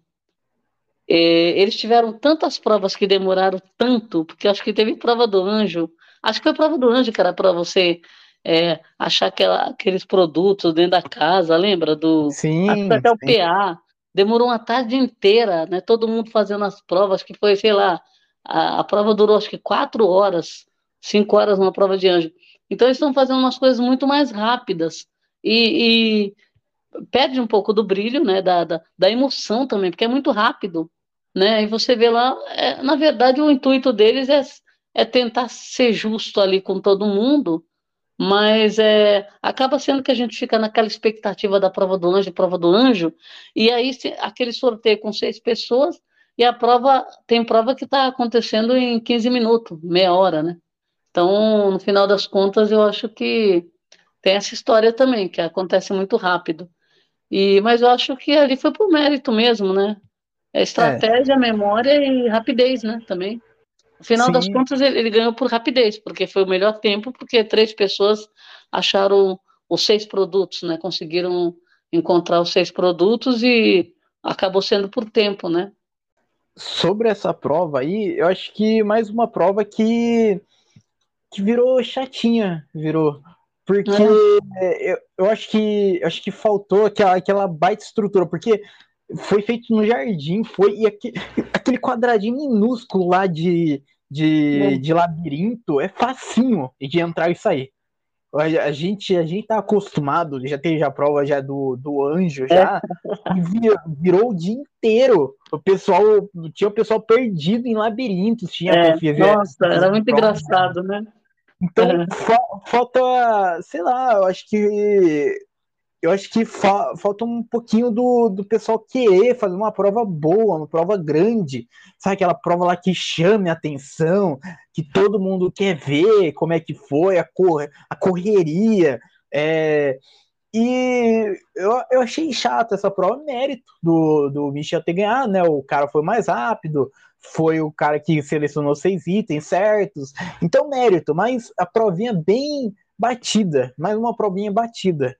B: é, eles tiveram tantas provas que demoraram tanto, porque acho que teve prova do anjo. Acho que foi prova do anjo que era para você é, achar aquela, aqueles produtos dentro da casa, lembra? Do,
A: sim.
B: Até o PA. Demorou uma tarde inteira, né? Todo mundo fazendo as provas, que foi, sei lá, a, a prova durou acho que quatro horas, cinco horas numa prova de anjo. Então eles estão fazendo umas coisas muito mais rápidas. E, e, perde um pouco do brilho, né, da, da, da, emoção também, porque é muito rápido, né, e você vê lá, é, na verdade o intuito deles é, é tentar ser justo ali com todo mundo, mas é, acaba sendo que a gente fica naquela expectativa da prova do anjo, prova do anjo, e aí se, aquele sorteio com seis pessoas, e a prova, tem prova que está acontecendo em 15 minutos, meia hora, né, então, no final das contas, eu acho que tem essa história também, que acontece muito rápido. E, mas eu acho que ali foi por mérito mesmo, né? É estratégia, é. memória e rapidez, né? Também. No final Sim. das contas, ele, ele, ganhou por rapidez, porque foi o melhor tempo, porque três pessoas acharam os seis produtos, né? Conseguiram encontrar os seis produtos e acabou sendo por tempo, né?
A: sobre essa prova aí, eu acho que mais uma prova que, que virou chatinha, virou. Porque é. eu, eu, acho que acho que faltou aquela, aquela baita estrutura, porque foi feito no jardim, foi e aquele, aquele quadradinho minúsculo lá de, de, é. de labirinto é facinho de entrar e sair. A gente, a gente tá acostumado, já teve a prova já do, do anjo, já, é. virou, virou o dia inteiro. O pessoal, tinha o pessoal perdido em labirintos, tinha
B: é, Nossa, era muito prova, engraçado, né?
A: Então, fa falta, sei lá, eu acho que eu acho que fa falta um pouquinho do, do pessoal querer fazer uma prova boa, uma prova grande, sabe aquela prova lá que chame a atenção, que todo mundo quer ver como é que foi a, cor a correria. É... E eu, eu achei chato essa prova, mérito do, do Michel ter ganhado, né? O cara foi mais rápido, foi o cara que selecionou seis itens certos, então mérito, mas a provinha bem batida, mais uma provinha batida.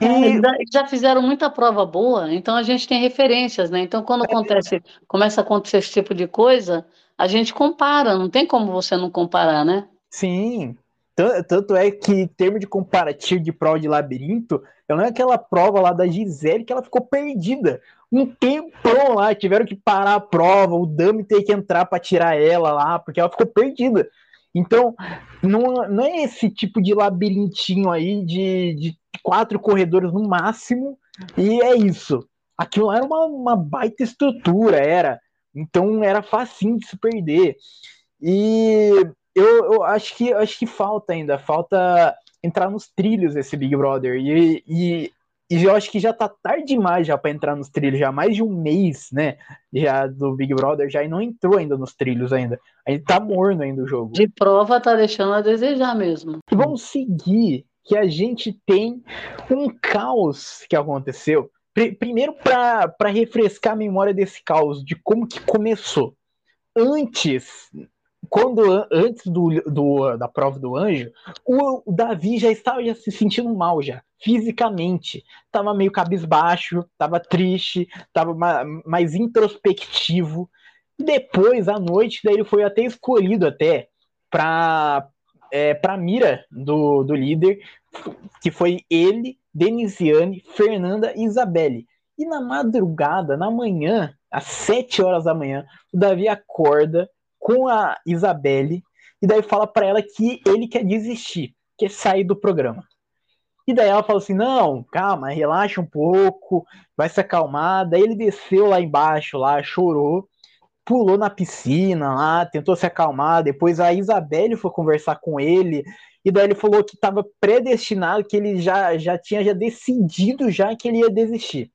B: É, já fizeram muita prova boa, então a gente tem referências, né? Então, quando acontece, começa a acontecer esse tipo de coisa, a gente compara, não tem como você não comparar, né?
A: Sim. Tanto é que, em termos de comparativo de prova de labirinto, eu não é aquela prova lá da Gisele que ela ficou perdida. Um tempão lá, tiveram que parar a prova, o Dami teve que entrar para tirar ela lá, porque ela ficou perdida. Então, não, não é esse tipo de labirintinho aí de, de quatro corredores no máximo, e é isso. Aquilo era uma, uma baita estrutura, era. Então era facinho de se perder. E eu, eu acho que acho que falta ainda, falta entrar nos trilhos esse Big Brother. E, e, e eu acho que já tá tarde demais já para entrar nos trilhos, já mais de um mês, né? Já do Big Brother já e não entrou ainda nos trilhos ainda. Ainda tá morno ainda o jogo.
B: De prova tá deixando a desejar mesmo.
A: E vamos seguir que a gente tem um caos que aconteceu. Primeiro, para refrescar a memória desse caos, de como que começou. Antes, quando antes do, do, da prova do anjo, o, o Davi já estava já se sentindo mal já, fisicamente. Tava meio cabisbaixo, tava triste, tava mais introspectivo. Depois, à noite, daí ele foi até escolhido até para é, para mira do, do líder, que foi ele, Denisiane, Fernanda e Isabelle. E na madrugada, na manhã, às 7 horas da manhã, o Davi acorda com a Isabelle e daí fala para ela que ele quer desistir, quer sair do programa. E daí ela fala assim: não, calma, relaxa um pouco, vai se acalmar. Daí ele desceu lá embaixo, lá, chorou pulou na piscina lá, tentou se acalmar. Depois a Isabelle foi conversar com ele, e daí ele falou que estava predestinado, que ele já, já tinha já decidido já que ele ia desistir.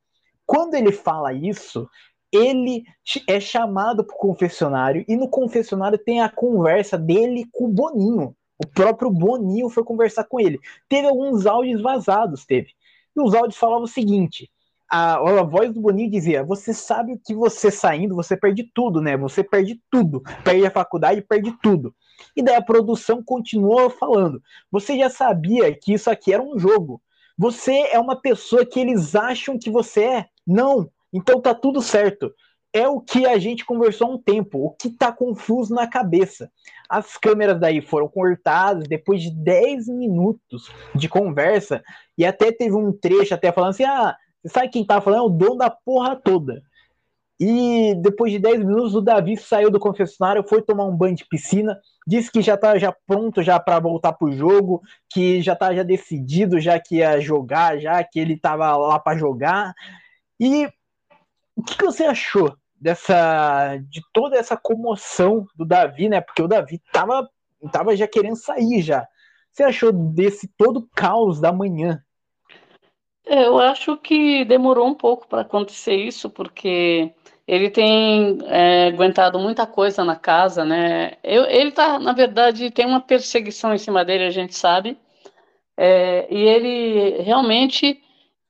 A: Quando ele fala isso, ele é chamado para o confessionário, e no confessionário tem a conversa dele com o Boninho. O próprio Boninho foi conversar com ele. Teve alguns áudios vazados, teve. E os áudios falavam o seguinte: a, a voz do Boninho dizia: Você sabe que você saindo, você perde tudo, né? Você perde tudo. Perde a faculdade, perde tudo. E daí a produção continuou falando: Você já sabia que isso aqui era um jogo. Você é uma pessoa que eles acham que você é. Não. Então tá tudo certo. É o que a gente conversou há um tempo, o que tá confuso na cabeça. As câmeras daí foram cortadas depois de 10 minutos de conversa, e até teve um trecho até falando assim: ah, sabe quem tá falando? É o dono da porra toda. E depois de 10 minutos, o Davi saiu do confessionário, foi tomar um banho de piscina, disse que já tá já pronto já para voltar pro jogo, que já tá já decidido já que ia jogar, já que ele tava lá para jogar. E o que, que, você achou dessa de toda essa comoção do Davi, né? Porque o Davi tava tava já querendo sair já. Você achou desse todo caos da manhã
B: é, eu acho que demorou um pouco para acontecer isso, porque ele tem é, aguentado muita coisa na casa, né? Eu, ele tá, na verdade, tem uma perseguição em cima dele, a gente sabe. É, e ele realmente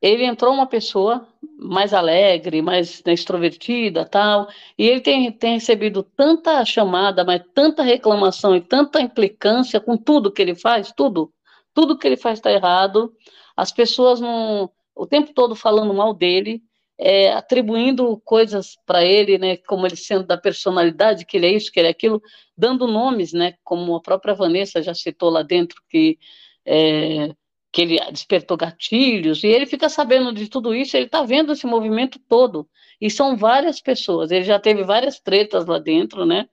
B: ele entrou uma pessoa mais alegre, mais né, extrovertida, tal. E ele tem, tem recebido tanta chamada, mas tanta reclamação e tanta implicância com tudo que ele faz, tudo, tudo que ele faz está errado as pessoas não, o tempo todo falando mal dele, é, atribuindo coisas para ele, né, como ele sendo da personalidade, que ele é isso, que ele é aquilo, dando nomes, né, como a própria Vanessa já citou lá dentro, que, é, que ele despertou gatilhos, e ele fica sabendo de tudo isso, ele está vendo esse movimento todo, e são várias pessoas, ele já teve várias tretas lá dentro, né,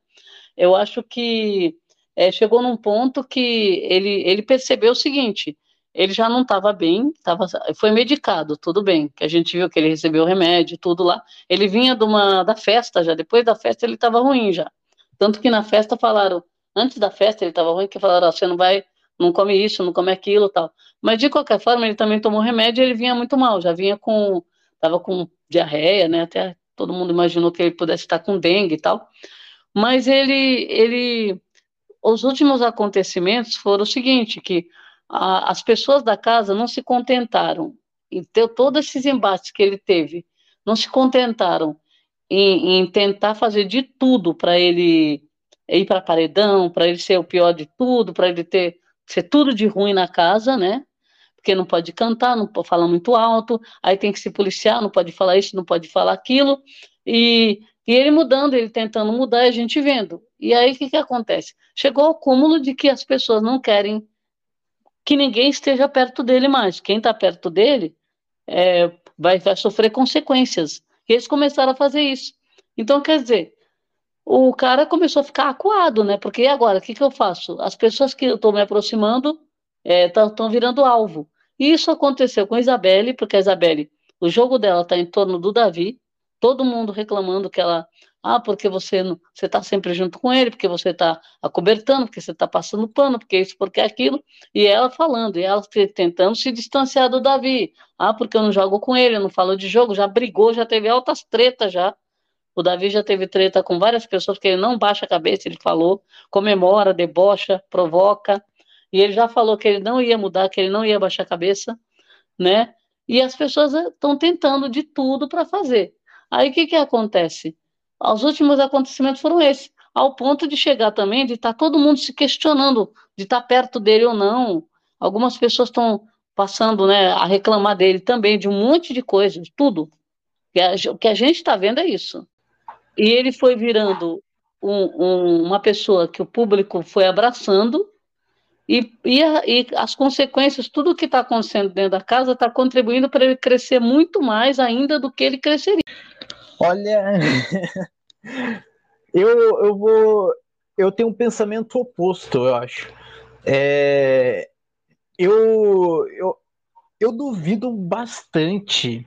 B: eu acho que é, chegou num ponto que ele, ele percebeu o seguinte, ele já não estava bem, tava, foi medicado, tudo bem, que a gente viu que ele recebeu remédio, tudo lá. Ele vinha de uma, da festa já, depois da festa ele estava ruim já. Tanto que na festa falaram, antes da festa ele estava ruim, que falaram, você não vai, não come isso, não come aquilo tal. Mas de qualquer forma, ele também tomou remédio e ele vinha muito mal, já vinha com, estava com diarreia, né, até todo mundo imaginou que ele pudesse estar com dengue e tal. Mas ele, ele, os últimos acontecimentos foram o seguinte, que a, as pessoas da casa não se contentaram em ter todos esses embates que ele teve, não se contentaram em, em tentar fazer de tudo para ele ir para paredão, para ele ser o pior de tudo, para ele ter ser tudo de ruim na casa, né? Porque não pode cantar, não pode falar muito alto, aí tem que se policiar, não pode falar isso, não pode falar aquilo, e, e ele mudando, ele tentando mudar, e a gente vendo. E aí o que, que acontece? Chegou ao cúmulo de que as pessoas não querem que ninguém esteja perto dele mais. Quem está perto dele é, vai, vai sofrer consequências. E eles começaram a fazer isso. Então, quer dizer, o cara começou a ficar acuado, né? Porque agora, o que, que eu faço? As pessoas que eu estou me aproximando estão é, virando alvo. E isso aconteceu com a Isabelle, porque a Isabelle, o jogo dela está em torno do Davi, todo mundo reclamando que ela ah, porque você você está sempre junto com ele, porque você está acobertando, porque você está passando pano, porque isso, porque aquilo. E ela falando, e ela tentando se distanciar do Davi. Ah, porque eu não jogo com ele, eu não falo de jogo, já brigou, já teve altas tretas já. O Davi já teve treta com várias pessoas, porque ele não baixa a cabeça, ele falou, comemora, debocha, provoca. E ele já falou que ele não ia mudar, que ele não ia baixar a cabeça, né? E as pessoas estão tentando de tudo para fazer. Aí o que, que acontece? Os últimos acontecimentos foram esses, ao ponto de chegar também de estar tá todo mundo se questionando de estar tá perto dele ou não. Algumas pessoas estão passando né, a reclamar dele também, de um monte de coisas, tudo. O que a gente está vendo é isso. E ele foi virando um, um, uma pessoa que o público foi abraçando, e, e, a, e as consequências, tudo que está acontecendo dentro da casa está contribuindo para ele crescer muito mais ainda do que ele cresceria.
A: Olha, eu, eu vou. Eu tenho um pensamento oposto, eu acho. É, eu, eu, eu duvido bastante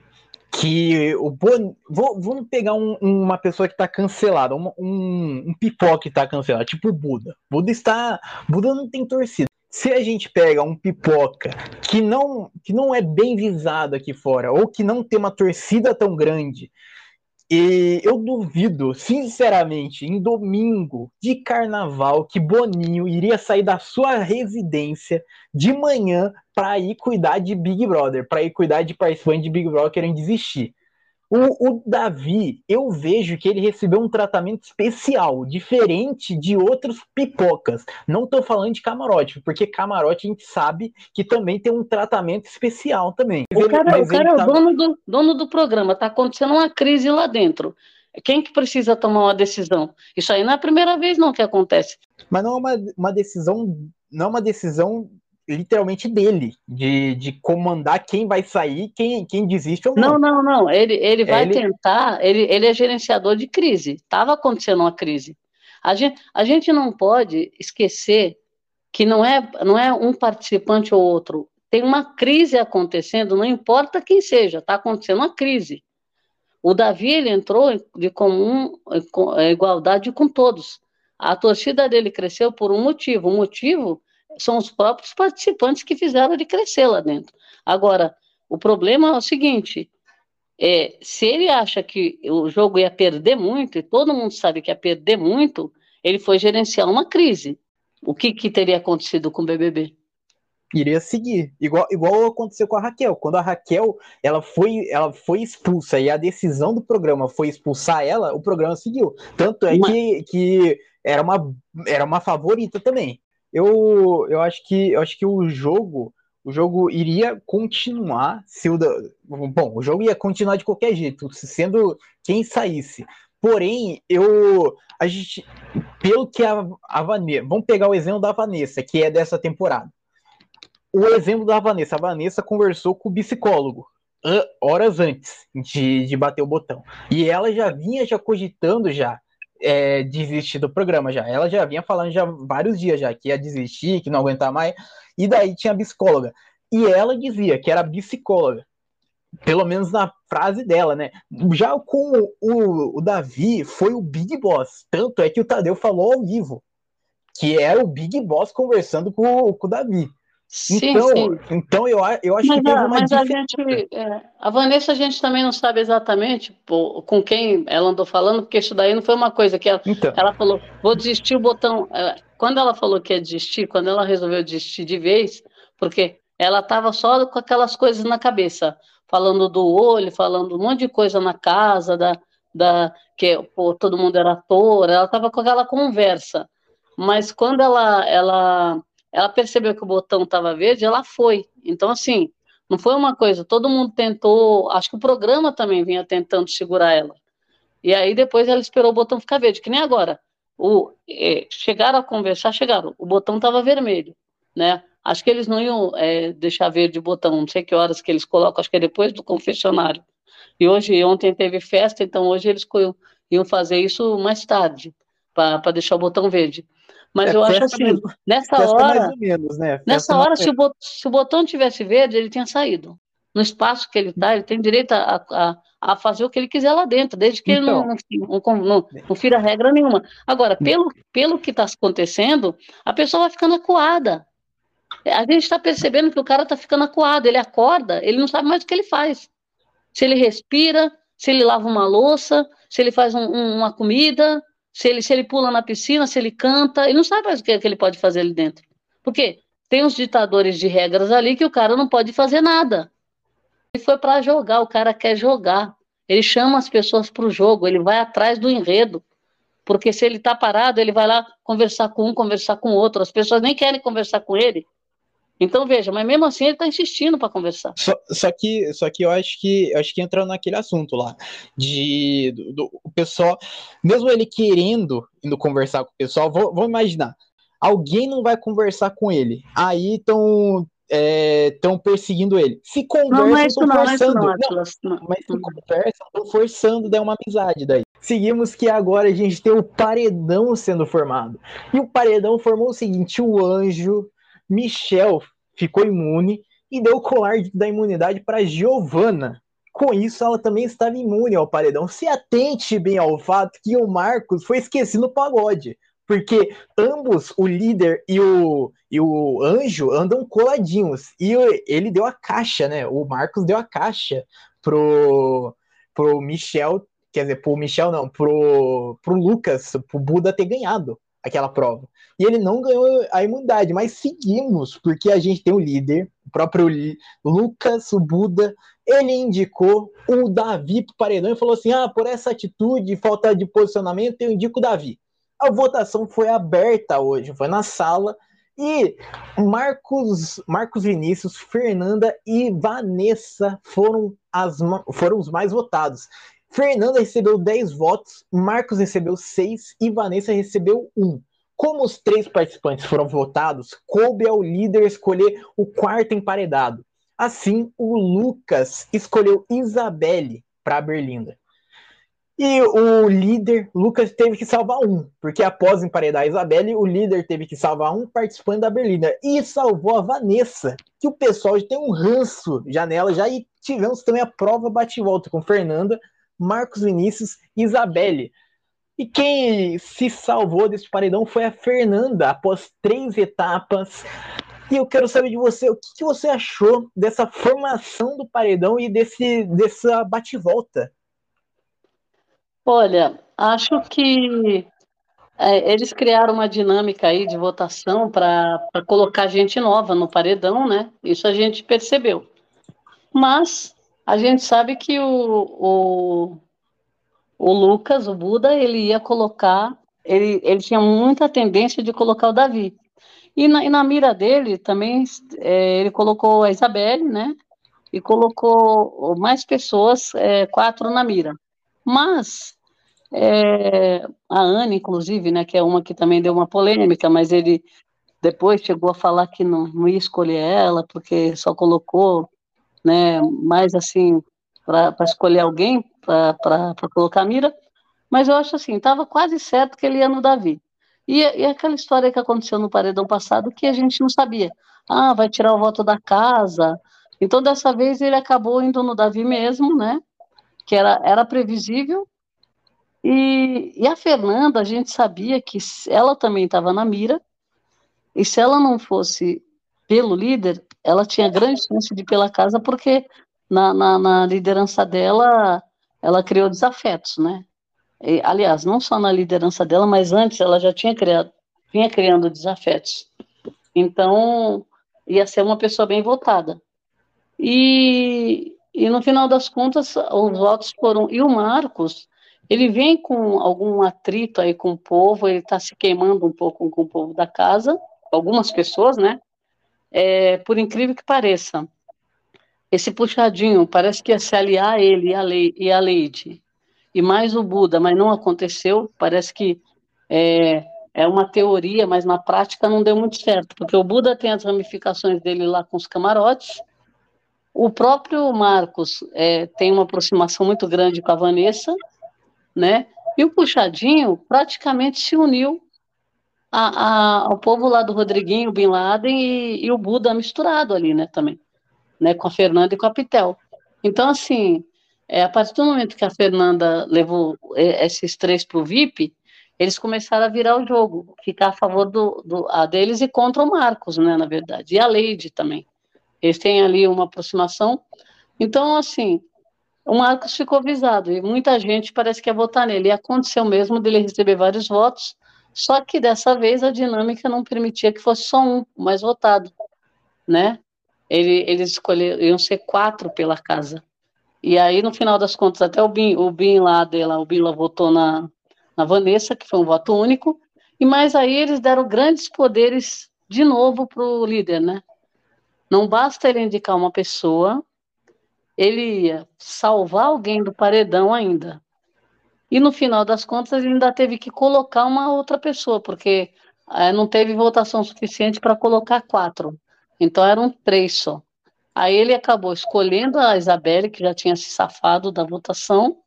A: que o Bon... Vou, vamos pegar um, uma pessoa que está cancelada, um, um, um pipoca que está cancelado, tipo o Buda. Buda está. Buda não tem torcida. Se a gente pega um pipoca que não, que não é bem visado aqui fora, ou que não tem uma torcida tão grande, e eu duvido, sinceramente, em domingo de carnaval, que Boninho iria sair da sua residência de manhã para ir cuidar de Big Brother, para ir cuidar de participantes de Big Brother querendo desistir. O, o, Davi, eu vejo que ele recebeu um tratamento especial, diferente de outros pipocas. Não estou falando de camarote, porque camarote a gente sabe que também tem um tratamento especial também.
B: O cara, o cara é o tá... dono, do, dono do programa, está acontecendo uma crise lá dentro. Quem que precisa tomar uma decisão? Isso aí não é a primeira vez não que acontece.
A: Mas não é uma, uma decisão, não é uma decisão literalmente dele, de, de comandar quem vai sair, quem, quem desiste ou
B: não. Não, não, não. Ele, ele vai ele... tentar, ele, ele é gerenciador de crise. Estava acontecendo uma crise. A gente, a gente não pode esquecer que não é, não é um participante ou outro. Tem uma crise acontecendo, não importa quem seja, está acontecendo uma crise. O Davi ele entrou de comum igualdade com todos. A torcida dele cresceu por um motivo. O motivo são os próprios participantes que fizeram ele crescer lá dentro. Agora, o problema é o seguinte: é, se ele acha que o jogo ia perder muito, e todo mundo sabe que ia perder muito, ele foi gerenciar uma crise. O que, que teria acontecido com o BBB?
A: Iria seguir, igual, igual aconteceu com a Raquel. Quando a Raquel ela foi, ela foi expulsa e a decisão do programa foi expulsar ela, o programa seguiu. Tanto é que, que era, uma, era uma favorita também eu, eu acho que eu acho que o jogo O jogo iria continuar se o bom, o jogo ia continuar de qualquer jeito, sendo quem saísse. Porém, eu a gente pelo que a, a Vanessa, vamos pegar o exemplo da Vanessa, que é dessa temporada. O exemplo da Vanessa, a Vanessa conversou com o psicólogo horas antes de, de bater o botão. E ela já vinha já cogitando já é, desistir do programa já. Ela já vinha falando já vários dias já que ia desistir, que não aguentar mais. E daí tinha a psicóloga. E ela dizia que era psicóloga. Pelo menos na frase dela, né? Já com o, o Davi, foi o Big Boss. Tanto é que o Tadeu falou ao vivo. Que era o Big Boss conversando com, com o Davi. Sim, então, sim. então eu, eu acho
B: mas,
A: que teve
B: uma mas a gente, é, a Vanessa a gente também não sabe exatamente pô, com quem ela andou falando, porque isso daí não foi uma coisa que ela, então. ela falou, vou desistir o botão. É, quando ela falou que ia desistir, quando ela resolveu desistir de vez, porque ela estava só com aquelas coisas na cabeça, falando do olho, falando um monte de coisa na casa, da, da que pô, todo mundo era ator, ela estava com aquela conversa. Mas quando ela, ela ela percebeu que o botão estava verde, ela foi. Então, assim, não foi uma coisa, todo mundo tentou, acho que o programa também vinha tentando segurar ela. E aí depois ela esperou o botão ficar verde, que nem agora. O, é, chegaram a conversar, chegaram, o botão estava vermelho, né? Acho que eles não iam é, deixar verde o botão, não sei que horas que eles colocam, acho que é depois do confessionário. E hoje, ontem teve festa, então hoje eles iam fazer isso mais tarde, para deixar o botão verde. Mas é, eu acho assim, mesmo. nessa hora, menos, né? nessa hora, se o, botão, se o botão tivesse verde, ele tinha saído. No espaço que ele está, ele tem direito a, a, a, fazer o que ele quiser lá dentro, desde que então, ele não, não, não, não fira regra nenhuma. Agora, pelo, pelo que está acontecendo, a pessoa vai ficando acuada. A gente está percebendo que o cara está ficando acuado, ele acorda, ele não sabe mais o que ele faz. Se ele respira, se ele lava uma louça, se ele faz um, um, uma comida, se ele, se ele pula na piscina, se ele canta, ele não sabe mais o que, que ele pode fazer ali dentro. Por quê? Tem uns ditadores de regras ali que o cara não pode fazer nada. Ele foi para jogar, o cara quer jogar. Ele chama as pessoas para o jogo, ele vai atrás do enredo. Porque se ele está parado, ele vai lá conversar com um, conversar com outro. As pessoas nem querem conversar com ele. Então veja, mas mesmo assim ele está insistindo para conversar.
A: Só, só, que, só que eu acho que eu acho que entra naquele assunto lá de do, do, o pessoal, mesmo ele querendo indo conversar com o pessoal, vou, vou imaginar, alguém não vai conversar com ele, aí estão estão é, perseguindo ele. Se conversam, estão é forçando. Não, não, não, mas se hum. conversam, estão forçando, daí uma amizade daí. Seguimos que agora a gente tem o paredão sendo formado. E o paredão formou o seguinte: o anjo, Michel ficou imune e deu o colar da imunidade para Giovanna. Com isso, ela também estava imune ao paredão. Se atente bem ao fato que o Marcos foi esquecido no pagode, porque ambos, o líder e o, e o anjo, andam coladinhos. E ele deu a caixa, né? O Marcos deu a caixa pro, pro Michel, quer dizer, pro Michel não, pro, pro Lucas, pro Buda ter ganhado aquela prova. E ele não ganhou a imunidade, mas seguimos, porque a gente tem o líder, o próprio Lucas, o Buda, ele indicou o Davi para o paredão e falou assim: ah, por essa atitude, falta de posicionamento, eu indico o Davi. A votação foi aberta hoje, foi na sala, e Marcos, Marcos Vinícius, Fernanda e Vanessa foram, as, foram os mais votados. Fernanda recebeu 10 votos, Marcos recebeu 6 e Vanessa recebeu 1. Como os três participantes foram votados, coube ao líder escolher o quarto emparedado. Assim, o Lucas escolheu Isabelle para a Berlinda. E o líder, Lucas, teve que salvar um, porque após emparedar a Isabelle, o líder teve que salvar um participante da Berlinda. E salvou a Vanessa, que o pessoal já tem um ranço janela já, e tivemos também a prova bate-volta com Fernanda, Marcos Vinícius e Isabelle. E quem se salvou desse paredão foi a Fernanda, após três etapas. E eu quero saber de você, o que, que você achou dessa formação do paredão e desse, dessa bate-volta?
B: Olha, acho que é, eles criaram uma dinâmica aí de votação para colocar gente nova no paredão, né? Isso a gente percebeu. Mas a gente sabe que o, o, o Lucas, o Buda, ele ia colocar, ele, ele tinha muita tendência de colocar o Davi. E na, e na mira dele também é, ele colocou a Isabelle, né? E colocou mais pessoas, é, quatro na mira. Mas é, a Ana, inclusive, né, que é uma que também deu uma polêmica, mas ele depois chegou a falar que não, não ia escolher ela, porque só colocou, né, mais assim, para escolher alguém, para colocar a mira. Mas eu acho assim, estava quase certo que ele ia no Davi. E, e aquela história que aconteceu no paredão passado que a gente não sabia. Ah, vai tirar o voto da casa. Então, dessa vez, ele acabou indo no Davi mesmo, né? Que era, era previsível, e, e a Fernanda, a gente sabia que ela também estava na mira, e se ela não fosse pelo líder, ela tinha grande chance de ir pela casa, porque na, na, na liderança dela, ela criou desafetos, né? E, aliás, não só na liderança dela, mas antes ela já tinha criado, vinha criando desafetos. Então, ia ser uma pessoa bem votada. E, e no final das contas, os votos foram. E o Marcos, ele vem com algum atrito aí com o povo, ele está se queimando um pouco com o povo da casa, algumas pessoas, né? É, por incrível que pareça, esse puxadinho parece que ia se aliar a ele e a, Lei, e a Leide, e mais o Buda, mas não aconteceu, parece que é, é uma teoria, mas na prática não deu muito certo, porque o Buda tem as ramificações dele lá com os camarotes, o próprio Marcos é, tem uma aproximação muito grande com a Vanessa, né? E o Puxadinho praticamente se uniu a, a, povo lá do Rodriguinho, Bin Laden e, e, o Buda misturado ali, né, também, né, com a Fernanda e com a Pitel. Então, assim, é, a partir do momento que a Fernanda levou esses três para o VIP, eles começaram a virar o jogo, ficar a favor do, do, a deles e contra o Marcos, né, na verdade, e a Leide também. Eles têm ali uma aproximação. Então, assim, o Marcos ficou visado e muita gente parece que ia votar nele. E aconteceu mesmo dele receber vários votos, só que dessa vez a dinâmica não permitia que fosse só um mais votado, né? Ele, eles escolheram, ser quatro pela casa. E aí, no final das contas, até o Bin, o Bin lá dela, o Bila votou na, na Vanessa, que foi um voto único, e mais aí eles deram grandes poderes de novo para o líder, né? Não basta ele indicar uma pessoa, ele ia salvar alguém do paredão ainda. E no final das contas, ele ainda teve que colocar uma outra pessoa, porque é, não teve votação suficiente para colocar quatro. Então eram três só. Aí ele acabou escolhendo a Isabelle, que já tinha se safado da votação,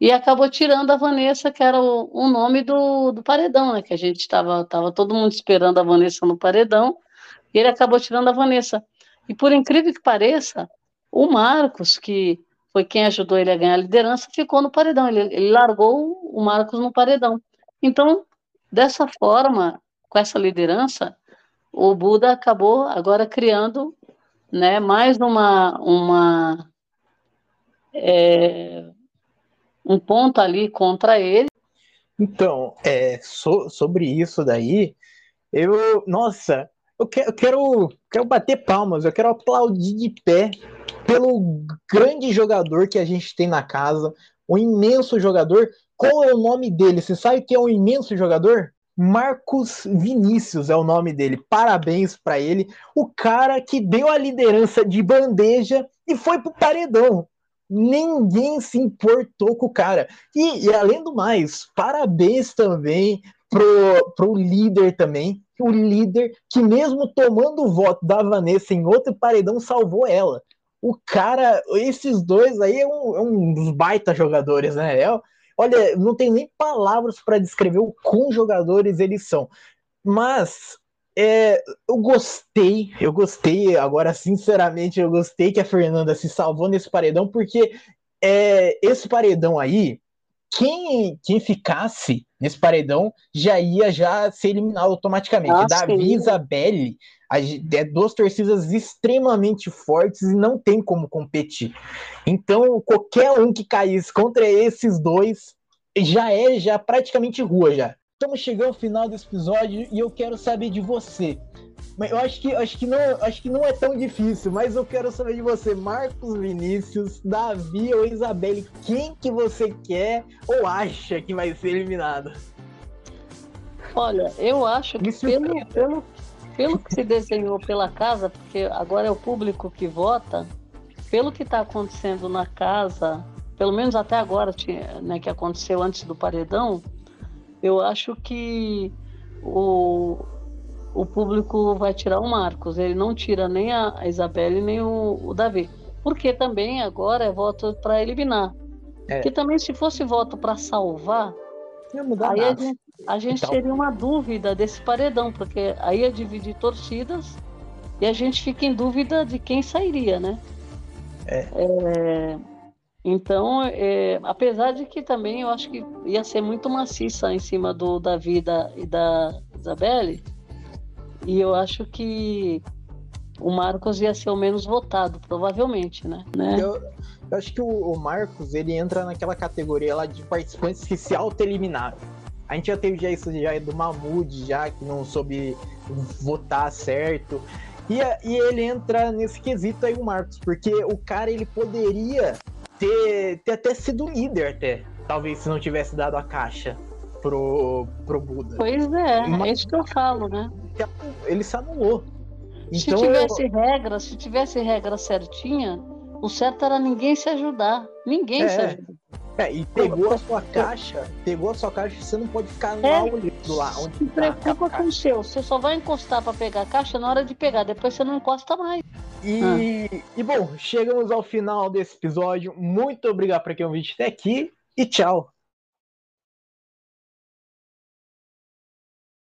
B: e acabou tirando a Vanessa, que era o, o nome do, do paredão, né? Que a gente estava tava todo mundo esperando a Vanessa no paredão, e ele acabou tirando a Vanessa. E por incrível que pareça, o Marcos, que foi quem ajudou ele a ganhar a liderança, ficou no paredão. Ele, ele largou o Marcos no paredão. Então, dessa forma, com essa liderança, o Buda acabou agora criando né, mais uma, uma é, um ponto ali contra ele.
A: Então, é, so, sobre isso daí, eu, nossa, eu quero, eu quero, quero bater palmas, eu quero aplaudir de pé pelo grande jogador que a gente tem na casa, um imenso jogador. Qual é o nome dele? Você sabe que é um imenso jogador? Marcos Vinícius é o nome dele. Parabéns para ele. O cara que deu a liderança de bandeja e foi pro paredão. Ninguém se importou com o cara. E, e além do mais, parabéns também pro, pro líder também. O líder que, mesmo tomando o voto da Vanessa em outro paredão, salvou ela o cara, esses dois aí é um, é um dos baita jogadores, né? É, olha, não tem nem palavras para descrever o quão jogadores eles são. Mas é, eu gostei, eu gostei, agora sinceramente eu gostei que a Fernanda se salvou nesse paredão, porque é, esse paredão aí, quem, quem ficasse nesse paredão já ia já ser eliminado automaticamente. Ah, Davi e Isabelle é duas torcidas extremamente fortes e não tem como competir. Então, qualquer um que caísse contra esses dois já é já praticamente rua já. Estamos chegando ao final desse episódio e eu quero saber de você. Mas eu acho que, acho que, não, acho que não é tão difícil, mas eu quero saber de você, Marcos Vinícius, Davi ou Isabelle, quem que você quer ou acha que vai ser eliminado?
B: Olha, eu acho que pelo, pelo, pelo que se desenhou pela casa, porque agora é o público que vota, pelo que está acontecendo na casa, pelo menos até agora, né, que aconteceu antes do paredão, eu acho que o, o público vai tirar o Marcos. Ele não tira nem a Isabelle nem o, o Davi. Porque também agora é voto para eliminar. É. Que também, se fosse voto para salvar, aí a gente, a gente então... teria uma dúvida desse paredão, porque aí ia dividir torcidas e a gente fica em dúvida de quem sairia, né? É. é então, é, apesar de que também eu acho que ia ser muito maciça em cima do Davi da, e da Isabelle, e eu acho que o Marcos ia ser o menos votado, provavelmente, né? né?
A: Eu, eu, acho que o, o, Marcos ele entra naquela categoria lá de participantes que se auto-eliminaram. A gente já teve já isso já do Mahmoud, já que não soube votar certo. E, e ele entra nesse quesito aí, o Marcos, porque o cara ele poderia ter, ter até sido líder, até. Talvez se não tivesse dado a caixa pro, pro Buda.
B: Pois é, Mas, é isso que eu falo, né?
A: Ele se anulou.
B: Então, se tivesse eu... regra, se tivesse regra certinha, o certo era ninguém se ajudar. Ninguém é, se ajuda.
A: É, e pegou a sua caixa, pegou a sua caixa, você não pode ficar é, olhando lá onde se
B: tá preocupa com o seu. Você só vai encostar para pegar a caixa na hora de pegar, depois você não encosta mais.
A: E, ah. e bom, chegamos ao final desse episódio. Muito obrigado para quem ouviu até aqui e tchau.